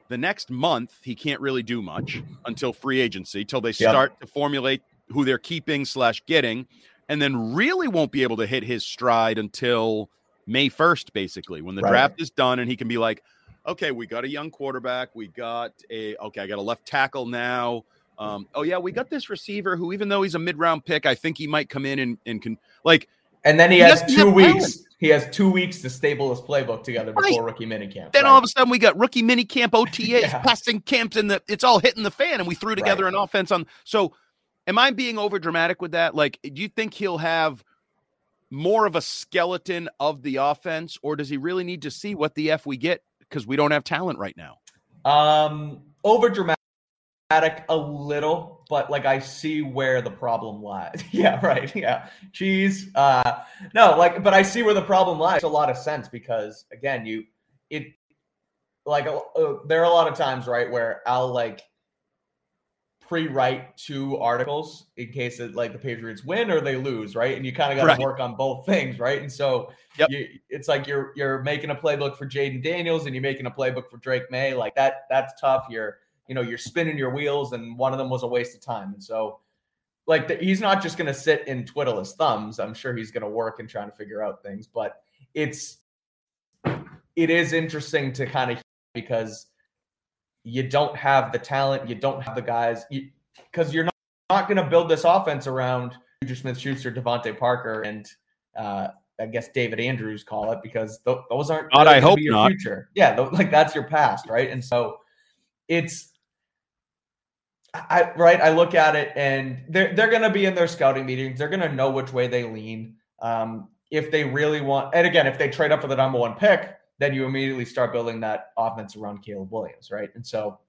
the next month he can't really do much until free agency, till they Yeah. start to formulate who they're keeping slash getting, and then really won't be able to hit his stride until May 1st, basically, when the Right. draft is done and he can be like, okay, we got a young quarterback. We got a, okay, I got a left tackle now. Um, oh, yeah, we got this receiver who, even though he's a mid round pick, I think he might come in and, and can, like, and then he, He has two weeks. talent. He has two weeks to stable his playbook together Right. before rookie minicamp. then Right. all of a sudden we got rookie mini camp OTAs, [laughs] Yeah. passing camps, and the, it's all hitting the fan, and we threw together Right. an offense on. So, am I being over dramatic with that? Like, do you think he'll have more of a skeleton of the offense, or does he really need to see what the f we get because we don't have talent right now? Um, over dramatic a little, but like I see where the problem lies. [laughs] yeah, right. Yeah, cheese. Uh, no, like, but I see where the problem lies. It's a lot of sense because again, you it like uh, there are a lot of times right where I'll like pre-write two articles in case it, like the Patriots win or they lose, right? And you kind of got to Right. work on both things, right? And so Yep. you, it's like you're you're making a playbook for Jayden Daniels and you're making a playbook for Drake Maye. Like that that's tough. You're you know you're spinning your wheels, and one of them was a waste of time. And so like the, he's not just going to sit and twiddle his thumbs. I'm sure he's going to work and trying to figure out things, but it's it is interesting to kind of because you don't have the talent, you don't have the guys, because you, are not, not going to build this offense around Juju Smith-Schuster, DeVante Parker, and uh, I guess David Andrews call it because th- those aren't. God, I hope your not. Future, yeah, th- like that's your past, right? And so it's. I right. I look at it, and they're they're going to be in their scouting meetings. They're going to know which way they lean. Um, if they really want, and again, if they trade up for the number one pick, then you immediately start building that offense around Caleb Williams, right? And so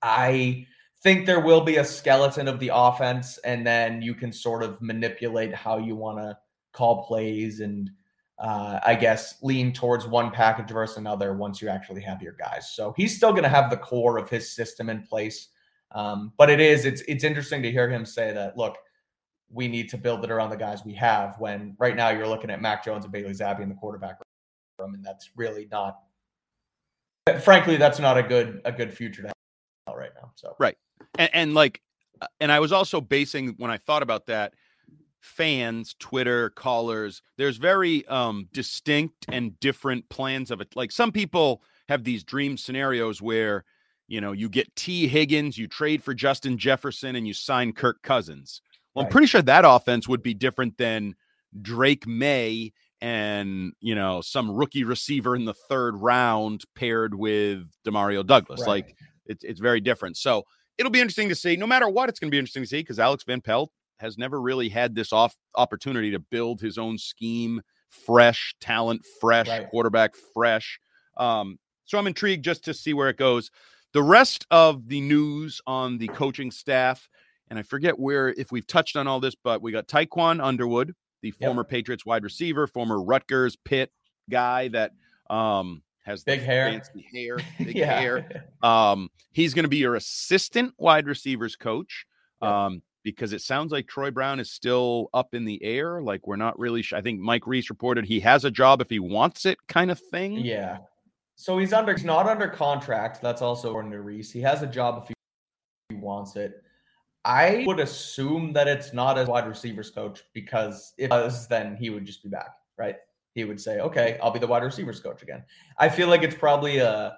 I think there will be a skeleton of the offense, and then you can sort of manipulate how you want to call plays and uh, I guess lean towards one package versus another once you actually have your guys. So he's still going to have the core of his system in place. Um, but it is it's it's interesting to hear him say that look, we need to build it around the guys we have when right now you're looking at Mac Jones and Bailey Zappe in the quarterback room, and that's really not frankly, that's not a good a good future to have right now. So Right. and, and like and i was also basing when i thought about that fans twitter callers there's very um distinct and different plans of it like some people have these dream scenarios where you know you get tee higgins you trade for justin jefferson and you sign kirk cousins Well, I'm pretty sure that offense would be different than Drake Maye and you know some rookie receiver in the third round paired with Demario Douglas. Right. Like it's it's very different. So it'll be interesting to see. No matter what, it's going to be interesting to see because Alex Van Pelt has never really had this off opportunity to build his own scheme, fresh talent, fresh Right. quarterback, fresh. Um, so I'm intrigued just to see where it goes. The rest of the news on the coaching staff, and I forget where if we've touched on all this, but we got Tiquan Underwood, the former Patriots wide receiver, former Rutgers Pitt guy that um has the Big hair. fancy hair, [laughs] big yeah. hair. [laughs] Um, he's going to be your assistant wide receivers coach. Um, because it sounds like Troy Brown is still up in the air. Like we're not really. Sh- I think Mike Reiss reported he has a job if he wants it, kind of thing. Yeah. So he's under he's not under contract. That's also to Reiss. He has a job if he wants it. I would assume that it's not as wide receivers coach because if it was, then he would just be back, right? He would say, Okay, I'll be the wide receivers coach again. I feel like it's probably a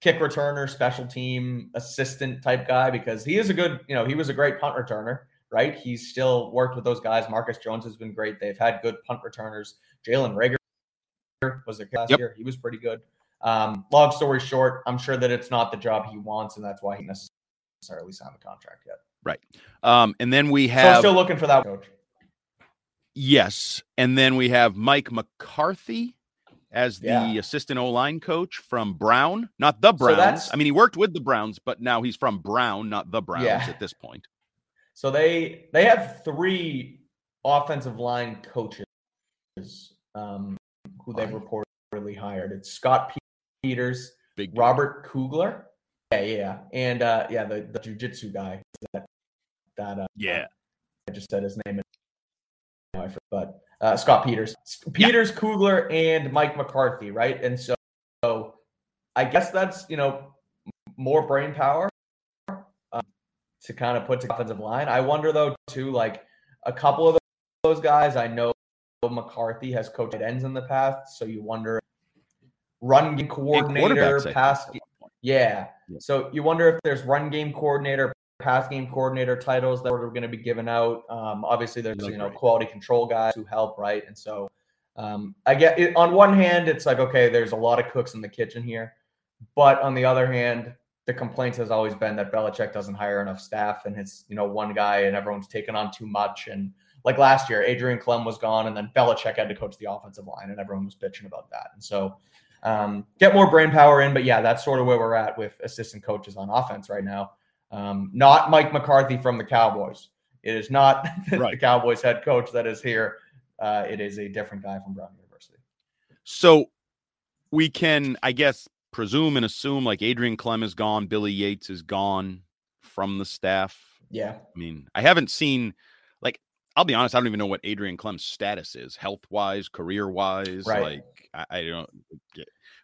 kick returner, special team assistant type guy because he is a good, you know, he was a great punt returner, right? He's still worked with those guys. Marcus Jones has been great. They've had good punt returners. Jalen Reagor was their last Yep. year. He was pretty good. Um, long story short, I'm sure that it's not the job he wants, and that's why he necessarily signed the contract yet. Um, and then we So have still looking for that coach. yes, and then we have Mike McCarthy as the Yeah. assistant O line coach from Brown, not the Browns. that's- I mean, he worked with the Browns, but now he's from Brown, not the Browns Yeah. at this point. So they they have three offensive line coaches um, who they've reportedly hired. It's Scott Pe- Peters, Big. Robert Kugler, yeah, yeah, and uh, yeah, the the jujitsu guy that that uh, Yeah. I just said his name. I but uh, Scott Peters, Peters, Kugler, and Mike McCarthy, right? And so, so I guess that's you know more brain power um, to kind of put to offensive line. I wonder though too, like a couple of those guys, I know McCarthy has coached at ends in the past, so you wonder run game coordinator, quarterbacks, I think, pass. at one point. Yeah. Yeah. So you wonder if there's run game coordinator, pass game coordinator titles that are going to be given out. Um, obviously, there's you know great. quality control guys who help, right? And so um, I get it, on one hand, it's like okay, there's a lot of cooks in the kitchen here, but on the other hand, the complaints has always been that Belichick doesn't hire enough staff, and it's you know one guy, and everyone's taking on too much. And like last year, Adrian Klemm was gone, and then Belichick had to coach the offensive line, and everyone was bitching about that. And so um, get more brain power in. But yeah, that's sort of where we're at with assistant coaches on offense right now. Um, not Mike McCarthy from the Cowboys. It is not [laughs] the Cowboys head coach that is here. Uh, it is a different guy from Brown University. So we can, I guess, presume and assume like Adrian Klemm is gone, Billy Yates is gone from the staff. Yeah. I mean, I haven't seen like I'll be honest, I don't even know what Adrian Klemm's status is, health wise, career wise. Right. Like I, I don't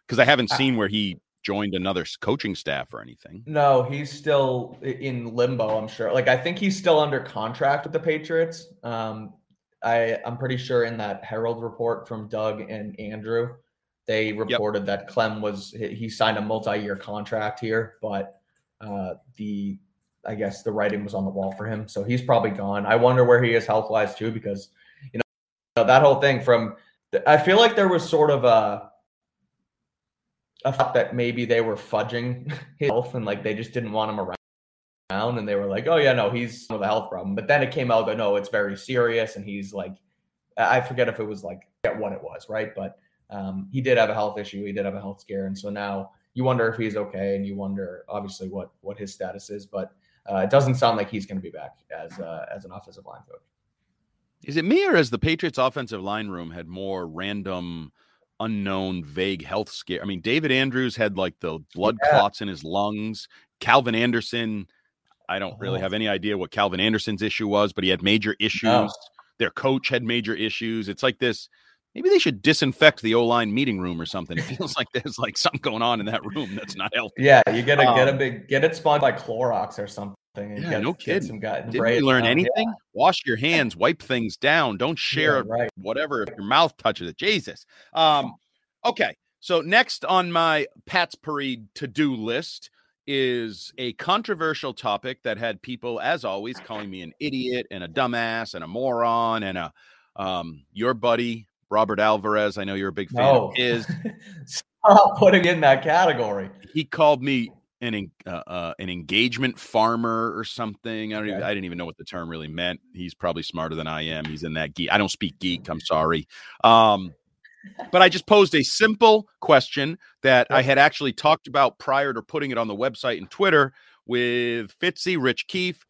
because I haven't I- seen where he joined another coaching staff or anything. No, he's still in limbo. I'm sure. Like I think he's still under contract with the Patriots. Um, I I'm pretty sure in that Herald report from Doug and Andrew, they reported that Klemm was he he signed a multi-year contract here, but uh, the I guess the writing was on the wall for him, so he's probably gone. I wonder where he is health-wise too, because you know that whole thing from. I feel like there was sort of a I thought that maybe they were fudging [laughs] his health and like they just didn't want him around. And they were like, oh, yeah, no, he's with a health problem. But then it came out that no, it's very serious. And he's like, I forget if it was like what it was, right? But um, he did have a health issue. He did have a health scare. And so now you wonder if he's okay. And you wonder, obviously, what what his status is. But uh, it doesn't sound like he's going to be back as uh, as an offensive line coach. Is it me or has the Patriots offensive line room had more random, unknown, vague health scare? I mean, David Andrews had like the blood Yeah. clots in his lungs. Calvin Anderson, I don't really Oh. have any idea what Calvin Anderson's issue was, but he had major issues. No. Their coach had major issues. It's like this. Maybe they should disinfect the O line meeting room or something. It feels like there's like something going on in that room that's not healthy. Yeah, you gotta get a Um, big get it spawned by Clorox or something. And Yeah, no kidding. Some guy, Didn't learn down. Yeah, anything? Wash your hands, wipe things down. Don't share yeah, right. whatever if your mouth touches it. Jesus. Um, okay. So next on my Pat's Parade to-do list is a controversial topic that had people, as always, calling me an idiot and a dumbass and a moron and a um, your buddy Robert Alvarez. I know you're a big fan No. of his. [laughs] Stop putting in that category. He called me an uh, uh, an engagement farmer or something. I don't even, I didn't even know what the term really meant. He's probably smarter than I am. He's in that geek. I don't speak geek. I'm sorry. Um, but I just posed a simple question that I had actually talked about prior to putting it on the website and Twitter with Fitzy, Rich Keefe.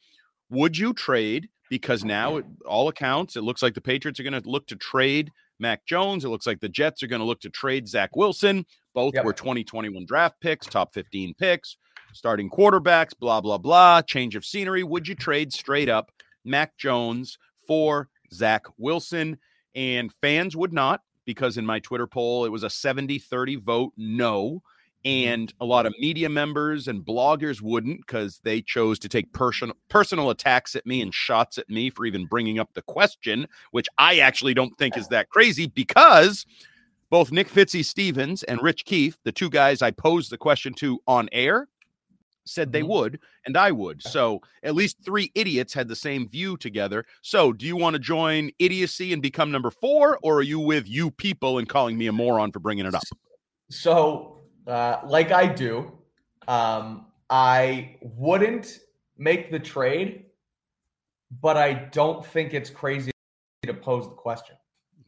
Would you trade? Because now, all accounts, it looks like the Patriots are going to look to trade Mac Jones. It looks like the Jets are going to look to trade Zach Wilson. Both Yep. were 2021 draft picks, top 15 picks, starting quarterbacks, blah, blah, blah. Change of scenery. Would you trade straight up Mac Jones for Zach Wilson? And fans would not, because in my Twitter poll, it was a 70 30 vote no. Mm-hmm. And a lot of media members and bloggers wouldn't because they chose to take personal personal attacks at me and shots at me for even bringing up the question, which I actually don't think is that crazy because both Nick Fitzy Stevens and Rich Keefe, the two guys I posed the question to on air, said they Mhm. would, and I would. So at least three idiots had the same view together. So do you want to join idiocy and become number four, or are you with you people and calling me a moron for bringing it up? So, uh, like I do, um, I wouldn't make the trade, but I don't think it's crazy to pose the question.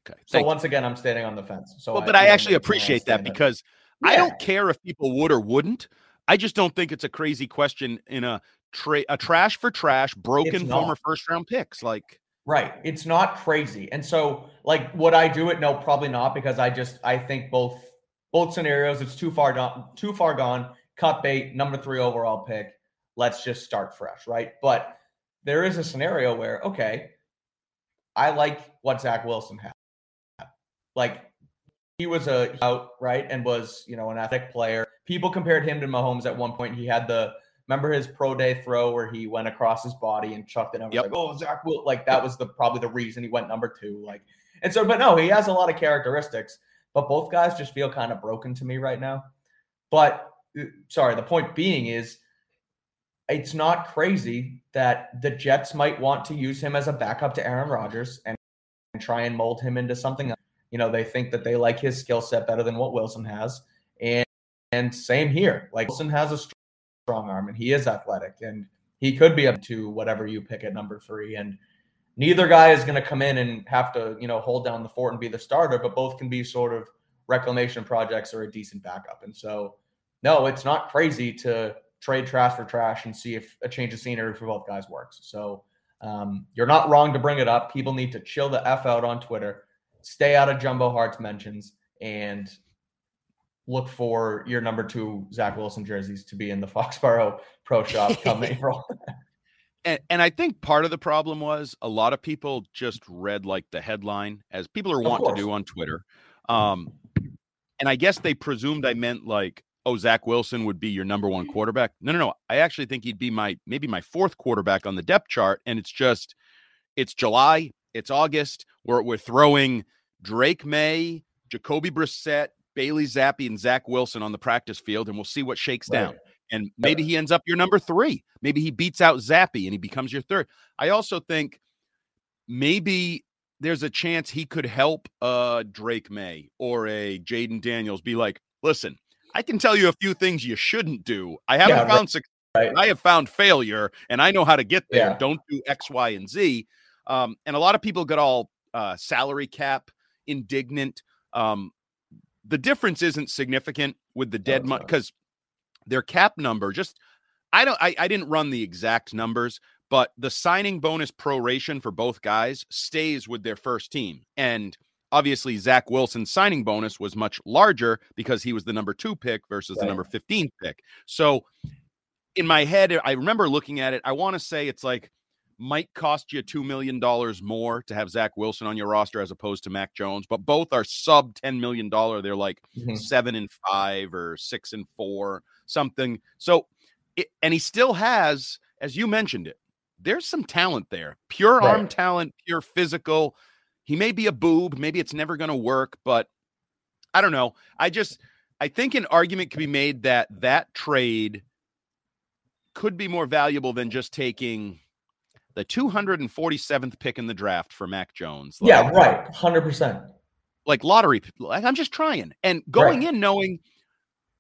Okay. So thank you. once again, I'm standing on the fence. So, well, but I actually I appreciate that stand on it. because I don't care if people would or wouldn't. I just don't think it's a crazy question in a tra- a trash for trash, broken former first round picks. Like Right. It's not crazy. And so like would I do it? No, probably not because I just I think both both scenarios it's too far gone too far gone. Cut bait, number 3 overall pick. Let's just start fresh, right? But there is a scenario where okay, I like what Zach Wilson had. Like he was a out, right? And was, you know, an athletic player. People compared him to Mahomes at one point. He had the remember his pro day throw where he went across his body and chucked it. Was Yep. like, oh, Zach Will like that was the probably the reason he went number two. Like, and so, but no, he has a lot of characteristics. But both guys just feel kind of broken to me right now. But uh, sorry, the point being is it's not crazy that the Jets might want to use him as a backup to Aaron Rodgers and, and try and mold him into something. else. You know, they think that they like his skill set better than what Wilson has. And and same here. Like Wilson has a strong arm and he is athletic and he could be up to whatever you pick at number three. And neither guy is going to come in and have to, you know, hold down the fort and be the starter, but both can be sort of reclamation projects or a decent backup. And so, no, it's not crazy to trade trash for trash and see if a change of scenery for both guys works. So, um, you're not wrong to bring it up. People need to chill the F out on Twitter, stay out of Jumbo Hart's mentions, and look for your number two Zach Wilson jerseys to be in the [laughs] Foxborough Pro Shop come [laughs] April. and, and I think part of the problem was a lot of people just read like the headline as people are wont to do on Twitter. Um, and I guess they presumed I meant like, oh, Zach Wilson would be your number one quarterback. No, no, no. I actually think he'd be my maybe my fourth quarterback on the depth chart. And it's just it's July, it's August. We're we're throwing Drake Maye, Jacoby Brissett, Bailey Zappe, and Zach Wilson on the practice field, and we'll see what shakes down. And maybe he ends up your number three. Maybe he beats out Zappe and he becomes your third. I also think maybe there's a chance he could help uh Drake May or a Jayden Daniels be like, listen, I can tell you a few things you shouldn't do. I haven't Yeah, right, found success. right. I have found failure and I know how to get there. Yeah. Don't do X, Y, and Z. Um, and a lot of people get all uh salary cap indignant. Um, the difference isn't significant with the dead money because their cap number just I don't I, I didn't run the exact numbers, but the signing bonus proration for both guys stays with their first team. And obviously Zach Wilson's signing bonus was much larger because he was the number two pick versus the number 15 pick. So in my head, I remember looking at it. I want to say it's like might cost you $2 million more to have Zach Wilson on your roster as opposed to Mac Jones, but both are sub $10 million. They're like Mhm. seven and five or six and four, something. So, it, and he still has, as you mentioned it, there's some talent there, pure arm talent, pure physical. He may be a boob, maybe it's never going to work, but I don't know. I just, I think an argument can be made that that trade could be more valuable than just taking the 247th pick in the draft for Mac Jones. Like, yeah, right. 100%. Like lottery. Like I'm just trying and going right. in knowing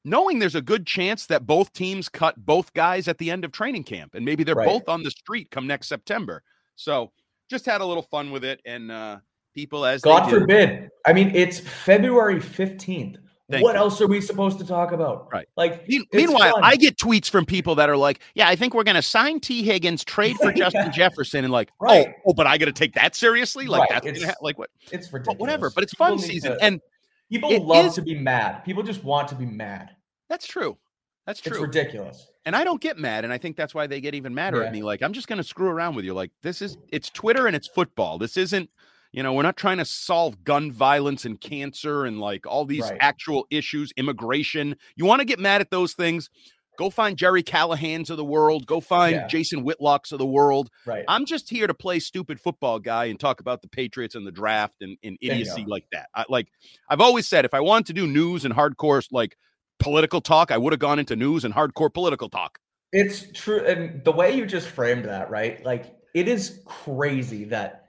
knowing there's a good chance that both teams cut both guys at the end of training camp and maybe they're right. both on the street come next September. So just had a little fun with it and uh people as God forbid. I mean, it's February 15th. Thank what you. else are we supposed to talk about? Right. Like, meanwhile, fun. I get tweets from people that are like, "Yeah, I think we're going to sign Tee Higgins, trade for [laughs] Justin Jefferson," and like, oh, right. "Oh, oh, but I got to take that seriously? Like right. that's ha- like what? It's ridiculous. But whatever. But it's fun season, to, and people love is, to be mad. People just want to be mad. That's true. That's true. It's ridiculous. And I don't get mad, and I think that's why they get even madder yeah. at me. Like, I'm just going to screw around with you. Like, this is it's Twitter and it's football. This isn't you know, we're not trying to solve gun violence and cancer and like all these right. actual issues, immigration. You want to get mad at those things? Go find Gerry Callahan's of the world. Go find yeah. Jason Whitlock's of the world. Right. I'm just here to play stupid football guy and talk about the Patriots and the draft and, and idiocy like that. I, like I've always said, if I wanted to do news and hardcore like political talk, I would have gone into news and hardcore political talk. It's true, and the way you just framed that, right? Like it is crazy that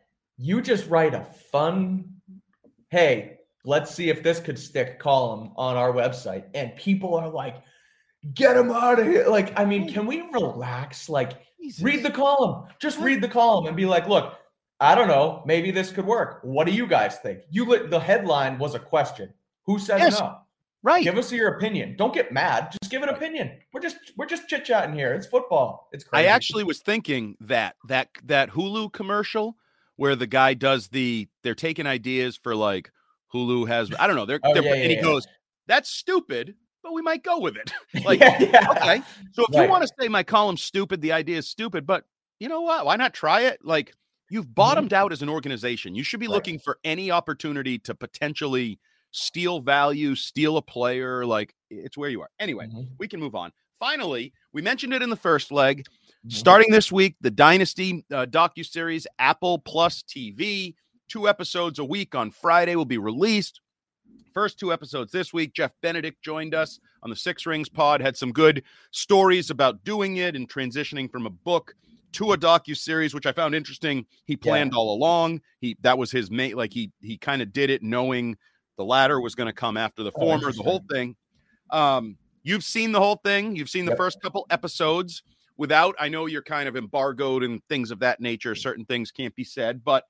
you just write a fun, hey, let's see if this could stick column on our website. And people are like, get him out of here. Like, I mean, can we relax? Like, Jesus. read the column. Just read the column and be like, look, I don't know. Maybe this could work. What do you guys think? You the headline was a question. Who says yes. no? Right. Give us your opinion. Don't get mad. Just give an opinion. We're just we're just chit chatting here. It's football. It's crazy. I actually was thinking that that that Hulu commercial where the guy does the they're taking ideas for like Hulu has I don't know they're, oh, they're yeah, and he yeah, goes that's stupid but we might go with it [laughs] [laughs] like okay so if right. you want to say my column's stupid the idea is stupid but you know what why not try it like you've mm-hmm. bottomed mm-hmm. out as an organization you should be right. looking for any opportunity to potentially steal value steal a player like it's where you are anyway mm-hmm. we can move on finally we mentioned it in the first leg. Starting this week, the Dynasty uh, docu series Apple Plus TV, two episodes a week on Friday will be released. First two episodes this week. Jeff Benedict joined us on the Six Rings Pod. Had some good stories about doing it and transitioning from a book to a docu series, which I found interesting. He planned yeah. all along. He that was his mate. Like he he kind of did it knowing the latter was going to come after the oh, former. The whole thing. Um, you've seen the whole thing. You've seen the yep. first couple episodes without i know you're kind of embargoed and things of that nature certain things can't be said but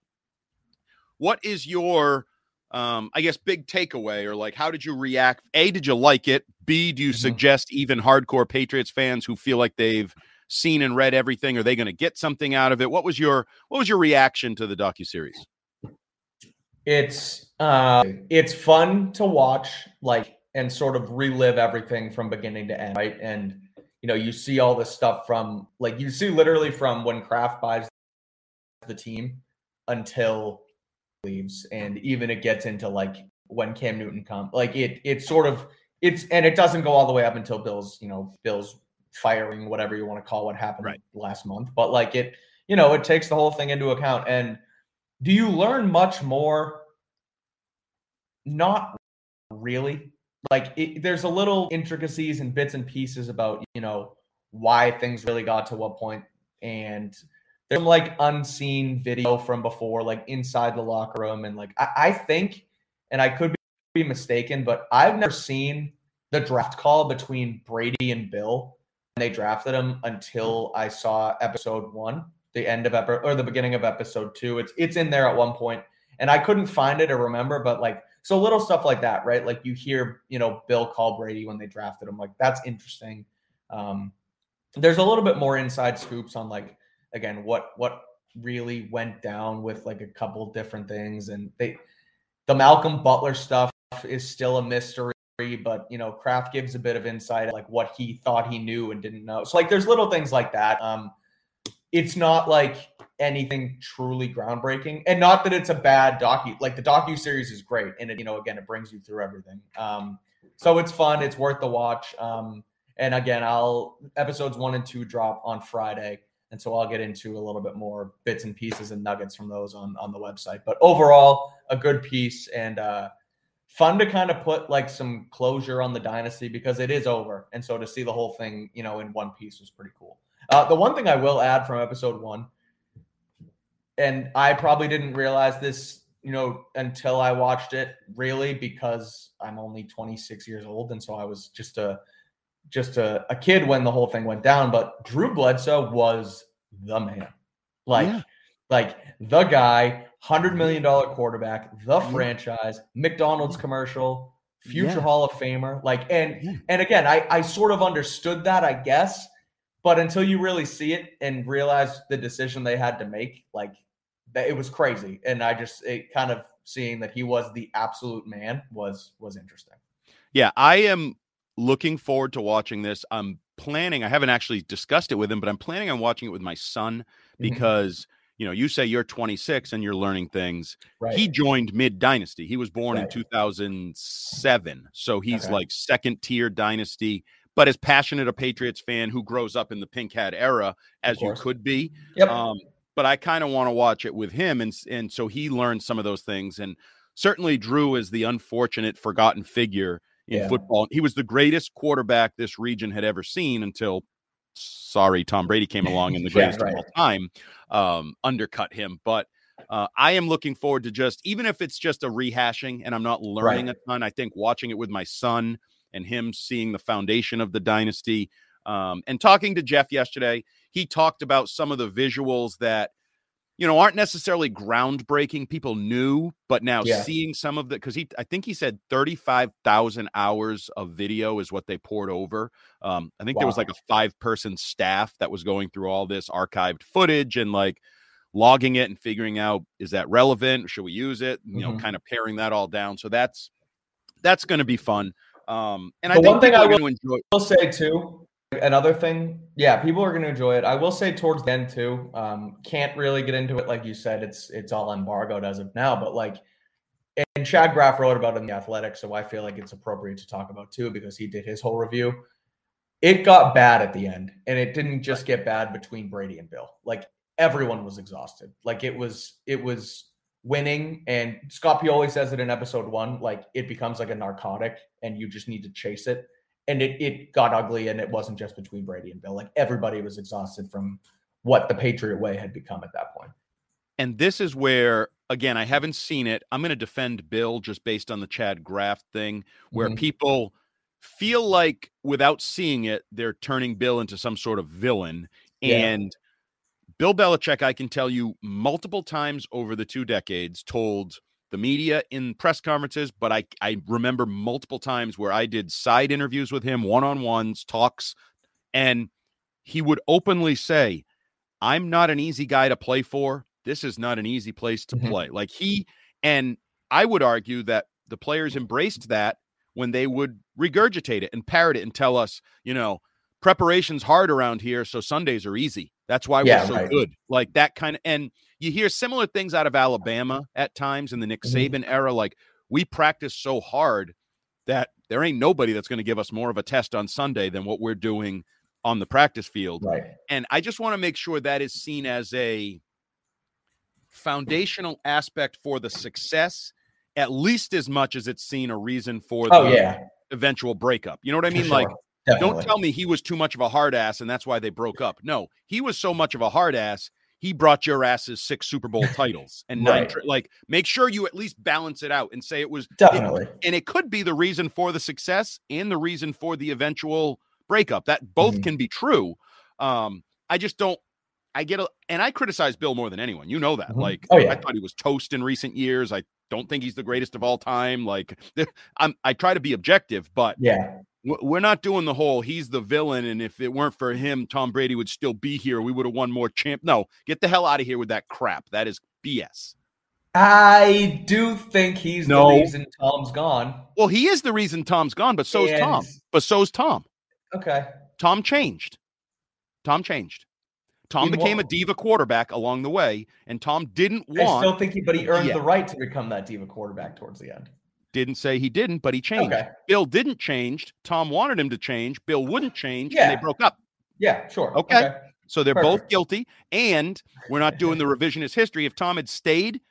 what is your um i guess big takeaway or like how did you react? A did you like it? B do you mm-hmm. suggest even hardcore patriots fans who feel like they've seen and read everything are they going to get something out of it? What was your what was your reaction to the docu series it's uh it's fun to watch like and sort of relive everything from beginning to end right? And you know, you see all this stuff from like you see literally from when Kraft buys the team until leaves, and even it gets into like when Cam Newton comes. Like it, it's sort of it's and it doesn't go all the way up until Bill's, you know, Bill's firing, whatever you want to call what happened right. last month. But like it, you know, it takes the whole thing into account. And do you learn much more? Not really like it, there's a little intricacies and bits and pieces about you know why things really got to what point and there's some like unseen video from before like inside the locker room and like I, I think and i could be mistaken but i've never seen the draft call between brady and bill when they drafted him until i saw episode one the end of episode or the beginning of episode two. It's it's in there at one point and i couldn't find it or remember but like so little stuff like that, right? Like you hear, you know, Bill call Brady when they drafted him. Like that's interesting. Um, there's a little bit more inside scoops on like again what what really went down with like a couple different things, and they the Malcolm Butler stuff is still a mystery. But you know, Kraft gives a bit of insight, like what he thought he knew and didn't know. So like, there's little things like that. Um, it's not like anything truly groundbreaking and not that it's a bad docu like the docu series is great and it you know again it brings you through everything um so it's fun it's worth the watch um and again i'll episodes one and two drop on friday and so i'll get into a little bit more bits and pieces and nuggets from those on on the website but overall a good piece and uh fun to kind of put like some closure on the dynasty because it is over. And so to see the whole thing, you know, in one piece was pretty cool. Uh, the one thing I will add from episode one, and I probably didn't realize this, you know, until I watched it really because I'm only 26 years old. And so I was just a, just a, a kid when the whole thing went down. But Drew Bledsoe was the man. Like, Yeah. like the guy, hundred million dollar quarterback, the franchise, McDonald's commercial, future Yeah. Hall of Famer. Like, and Yeah. and again, I I sort of understood that, I guess, but until you really see it and realize the decision they had to make, like that it was crazy. And I just it kind of seeing that he was the absolute man was was interesting. Yeah, I am looking forward to watching this. I'm planning, I haven't actually discussed it with him, but I'm planning on watching it with my son Mhm. because, you know, you say you're 26 and you're learning things. Right. He joined mid dynasty. He was born in 2007. So he's Okay. like second tier dynasty, but as passionate a Patriots fan who grows up in the pink hat era as you could be. yep. Um, but I kind of want to watch it with him, and and so he learned some of those things. And certainly, Drew is the unfortunate, forgotten figure in Yeah. football. He was the greatest quarterback this region had ever seen until, sorry, Tom Brady came along and the [laughs] Yeah, greatest right. of all time um, undercut him. But uh, I am looking forward to just even if it's just a rehashing, and I'm not learning a ton. I think watching it with my son and him seeing the foundation of the dynasty. Um, and talking to Jeff yesterday, he talked about some of the visuals that you know aren't necessarily groundbreaking. People knew, but now Yeah. seeing some of the because he I think he said thirty five thousand hours of video is what they poured over. Um, I think there was like a five person staff that was going through all this archived footage and like logging it and figuring out is that relevant? Should we use it? You know, Mhm. kind of paring that all down. So that's that's going to be fun. Um, and I The think one thing I will- enjoy. will say too another thing yeah people are going to enjoy it. I will say towards the end too um can't really get into it like you said it's it's all embargoed as of now but like and chad graff wrote about it in the athletic so i feel like it's appropriate to talk about too because he did his whole review. It got bad at the end and it didn't just get bad between brady and bill. Like everyone was exhausted. Like it was it was winning and scott pioli says it in episode one like it becomes like a narcotic and you just need to chase it and it, it got ugly and it wasn't just between brady and bill like everybody was exhausted from what the patriot way had become at that point. And this is where, again, I haven't seen it. I'm going to defend Bill just based on the Chad Graff thing, where Mhm. people feel like without seeing it, they're turning Bill into some sort of villain. Yeah. And Bill Belichick, I can tell you multiple times over the two decades, told the media in press conferences, but I, I remember multiple times where I did side interviews with him, one on ones, talks, and he would openly say, I'm not an easy guy to play for. This is not an easy place to Mhm. play. Like he, and I would argue that the players embraced that when they would regurgitate it and parrot it and tell us, you know, preparation's hard around here, so Sundays are easy. That's why Yeah, we're so right. good. Like that kind of, and you hear similar things out of Alabama at times in the Nick Mhm. Saban era. Like we practice so hard that there ain't nobody that's going to give us more of a test on Sunday than what we're doing on the practice field. right And I just want to make sure that is seen as a foundational aspect for the success, at least as much as it's seen a reason for the oh yeah eventual breakup. You know what I mean? Like, sure. don't tell me he was too much of a hard ass and that's why they broke up. No, he was so much of a hard ass. He brought your asses six Super Bowl [laughs] titles and nine. Right. tri- like, make sure you at least balance it out and say it was it- definitely and it could be the reason for the success and the reason for the eventual breakup. That both Mhm. can be true. Um, I just don't. I get a, and I criticize Bill more than anyone. You know that. Mhm. Like, Oh, yeah. I thought he was toast in recent years. I don't think he's the greatest of all time. Like, [laughs] I'm. I try to be objective, but yeah we're not doing the whole he's the villain and if it weren't for him tom brady would still be here. We would have won more champ no get the hell out of here with that crap. That is bs i do think he's No. the reason tom's gone. Well he is the reason tom's gone but so's tom. But so's tom. Okay. Tom changed. Tom changed. Tom In became what- a diva quarterback along the way and tom didn't want. i still think he but he earned Yeah. the right to become that diva quarterback towards the end didn't say he didn't but he changed okay bill didn't change tom wanted him to change bill wouldn't change and they broke up yeah sure Okay. So they're both guilty, and we're not doing the revisionist history. If Tom had stayed,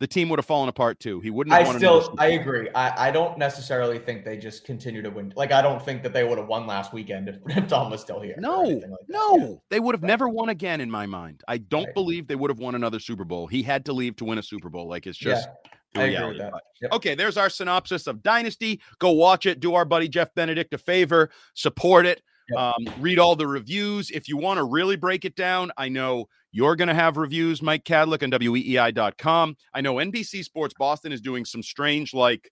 the team would have fallen apart too. He wouldn't. I won still, I agree. I, I don't necessarily think they just continue to win. Like, I don't think that they would have won last weekend if, [laughs] if Tom was still here. No, like no, Yeah. they would have never won again in my mind. I don't Right. believe they would have won another Super Bowl. He had to leave to win a Super Bowl. Like it's just the I agree reality. with that. Yep. Okay, there's our synopsis of Dynasty. Go watch it. Do our buddy Jeff Benedict a favor. Support it. Yep. Um, read all the reviews. If you want to really break it down, I know you're going to have reviews, Mike Kadlick on WEEI.com. I know NBC Sports Boston is doing some strange, like,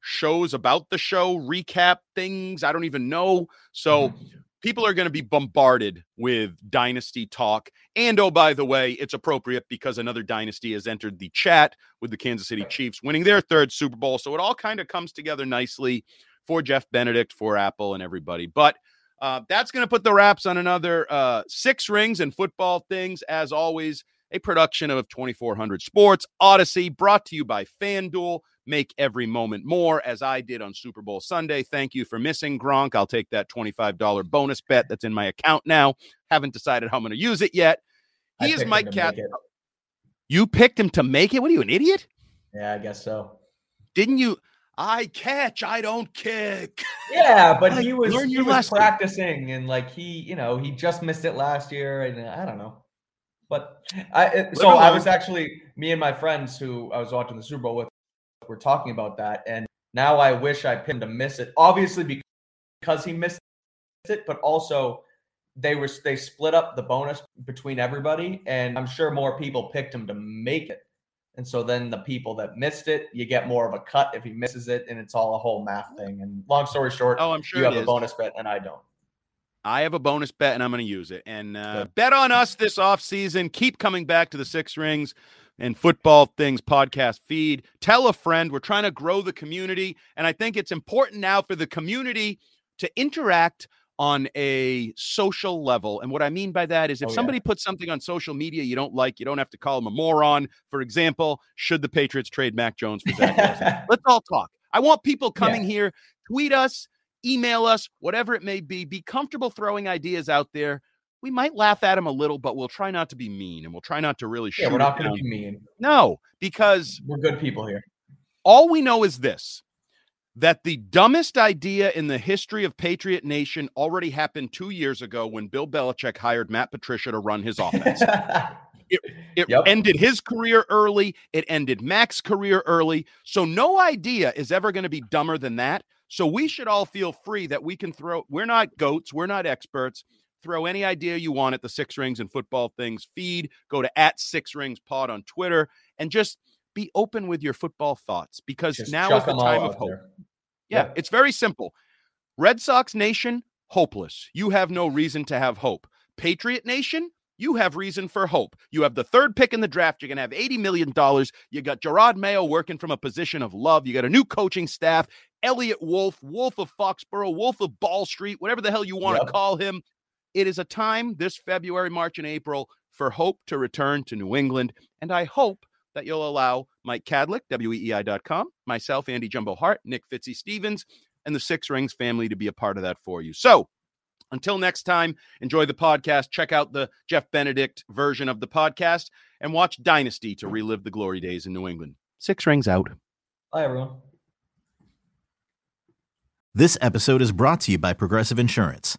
shows about the show, recap things. I don't even know. So Mm-hmm. People are going to be bombarded with dynasty talk. And oh, by the way, it's appropriate because another dynasty has entered the chat with the Kansas City Chiefs winning their third Super Bowl. So it all kind of comes together nicely for Jeff Benedict, for Apple, and everybody. But uh, that's going to put the wraps on another uh, six rings and football things. As always, a production of 2400 Sports Audacy, brought to you by FanDuel. Make every moment more, as I did on Super Bowl Sunday. Thank you for missing Gronk. I'll take that $25 bonus bet that's in my account now. Haven't decided how I'm going to use it yet. I He is Mike Cat. You picked him to make it? What are you, an idiot? Yeah, I guess so. Didn't you? I catch, I don't kick. Yeah, but [laughs] he was he was practicing and like he, you know, he just missed it last year, and uh, I don't know. But I it- so I was actually me and my friends who I was watching the Super Bowl with were talking about that, and now I wish I pinned to miss it. Obviously because he missed it, but also they were they split up the bonus between everybody, and I'm sure more people picked him to make it. And so then the people that missed it, you get more of a cut if he misses it, and it's all a whole math thing. And long story short, Oh, I'm sure you have a bonus bet and I don't. I have a bonus bet and I'm going to use it. And uh, bet on us this offseason. Keep coming back to the Six Rings and Football Things podcast feed. Tell a friend. We're trying to grow the community. And I think it's important now for the community to interact on a social level. And what I mean by that is if Oh, yeah. somebody puts something on social media you don't like, you don't have to call them a moron. For example, should the Patriots trade Mac Jones for Zach [laughs] Let's all talk. I want people coming here, tweet us, email us, whatever it may be. Be comfortable throwing ideas out there. We might laugh at him a little, but we'll try not to be mean and we'll try not to really yeah, we're not going to be mean. No, because We're good people here. all we know is this that the dumbest idea in the history of Patriot Nation already happened two years ago when Bill Belichick hired Matt Patricia to run his offense. [laughs] It Yep. ended his career early. It ended Mac's career early. So no idea is ever going to be dumber than that. So we should all feel free that we can throw. We're not goats. We're not experts. Throw any idea you want at the Six Rings and Football Things feed. Go to at Six Rings Pod on Twitter and just be open with your football thoughts because Just now is the time of hope. there. Yeah, it's very simple. Red Sox Nation, hopeless. You have no reason to have hope. Patriot Nation, you have reason for hope. You have the third pick in the draft. You're going to have $80 million. You got Jerod Mayo working from a position of love. You got a new coaching staff, Eliot Wolf, Wolf of Foxborough, Wolf of Ball Street, whatever the hell you want to call him. It is a time this February, March, and April for hope to return to New England. And I hope that you'll allow Mike Kadlick, WEEI.com, myself, Andy Jumbo Hart, Nick Fitzy Stevens, and the Six Rings family to be a part of that for you. So until next time, enjoy the podcast. Check out the Jeff Benedict version of the podcast and watch Dynasty to relive the glory days in New England. Six Rings out. Bye, everyone. This episode is brought to you by Progressive Insurance.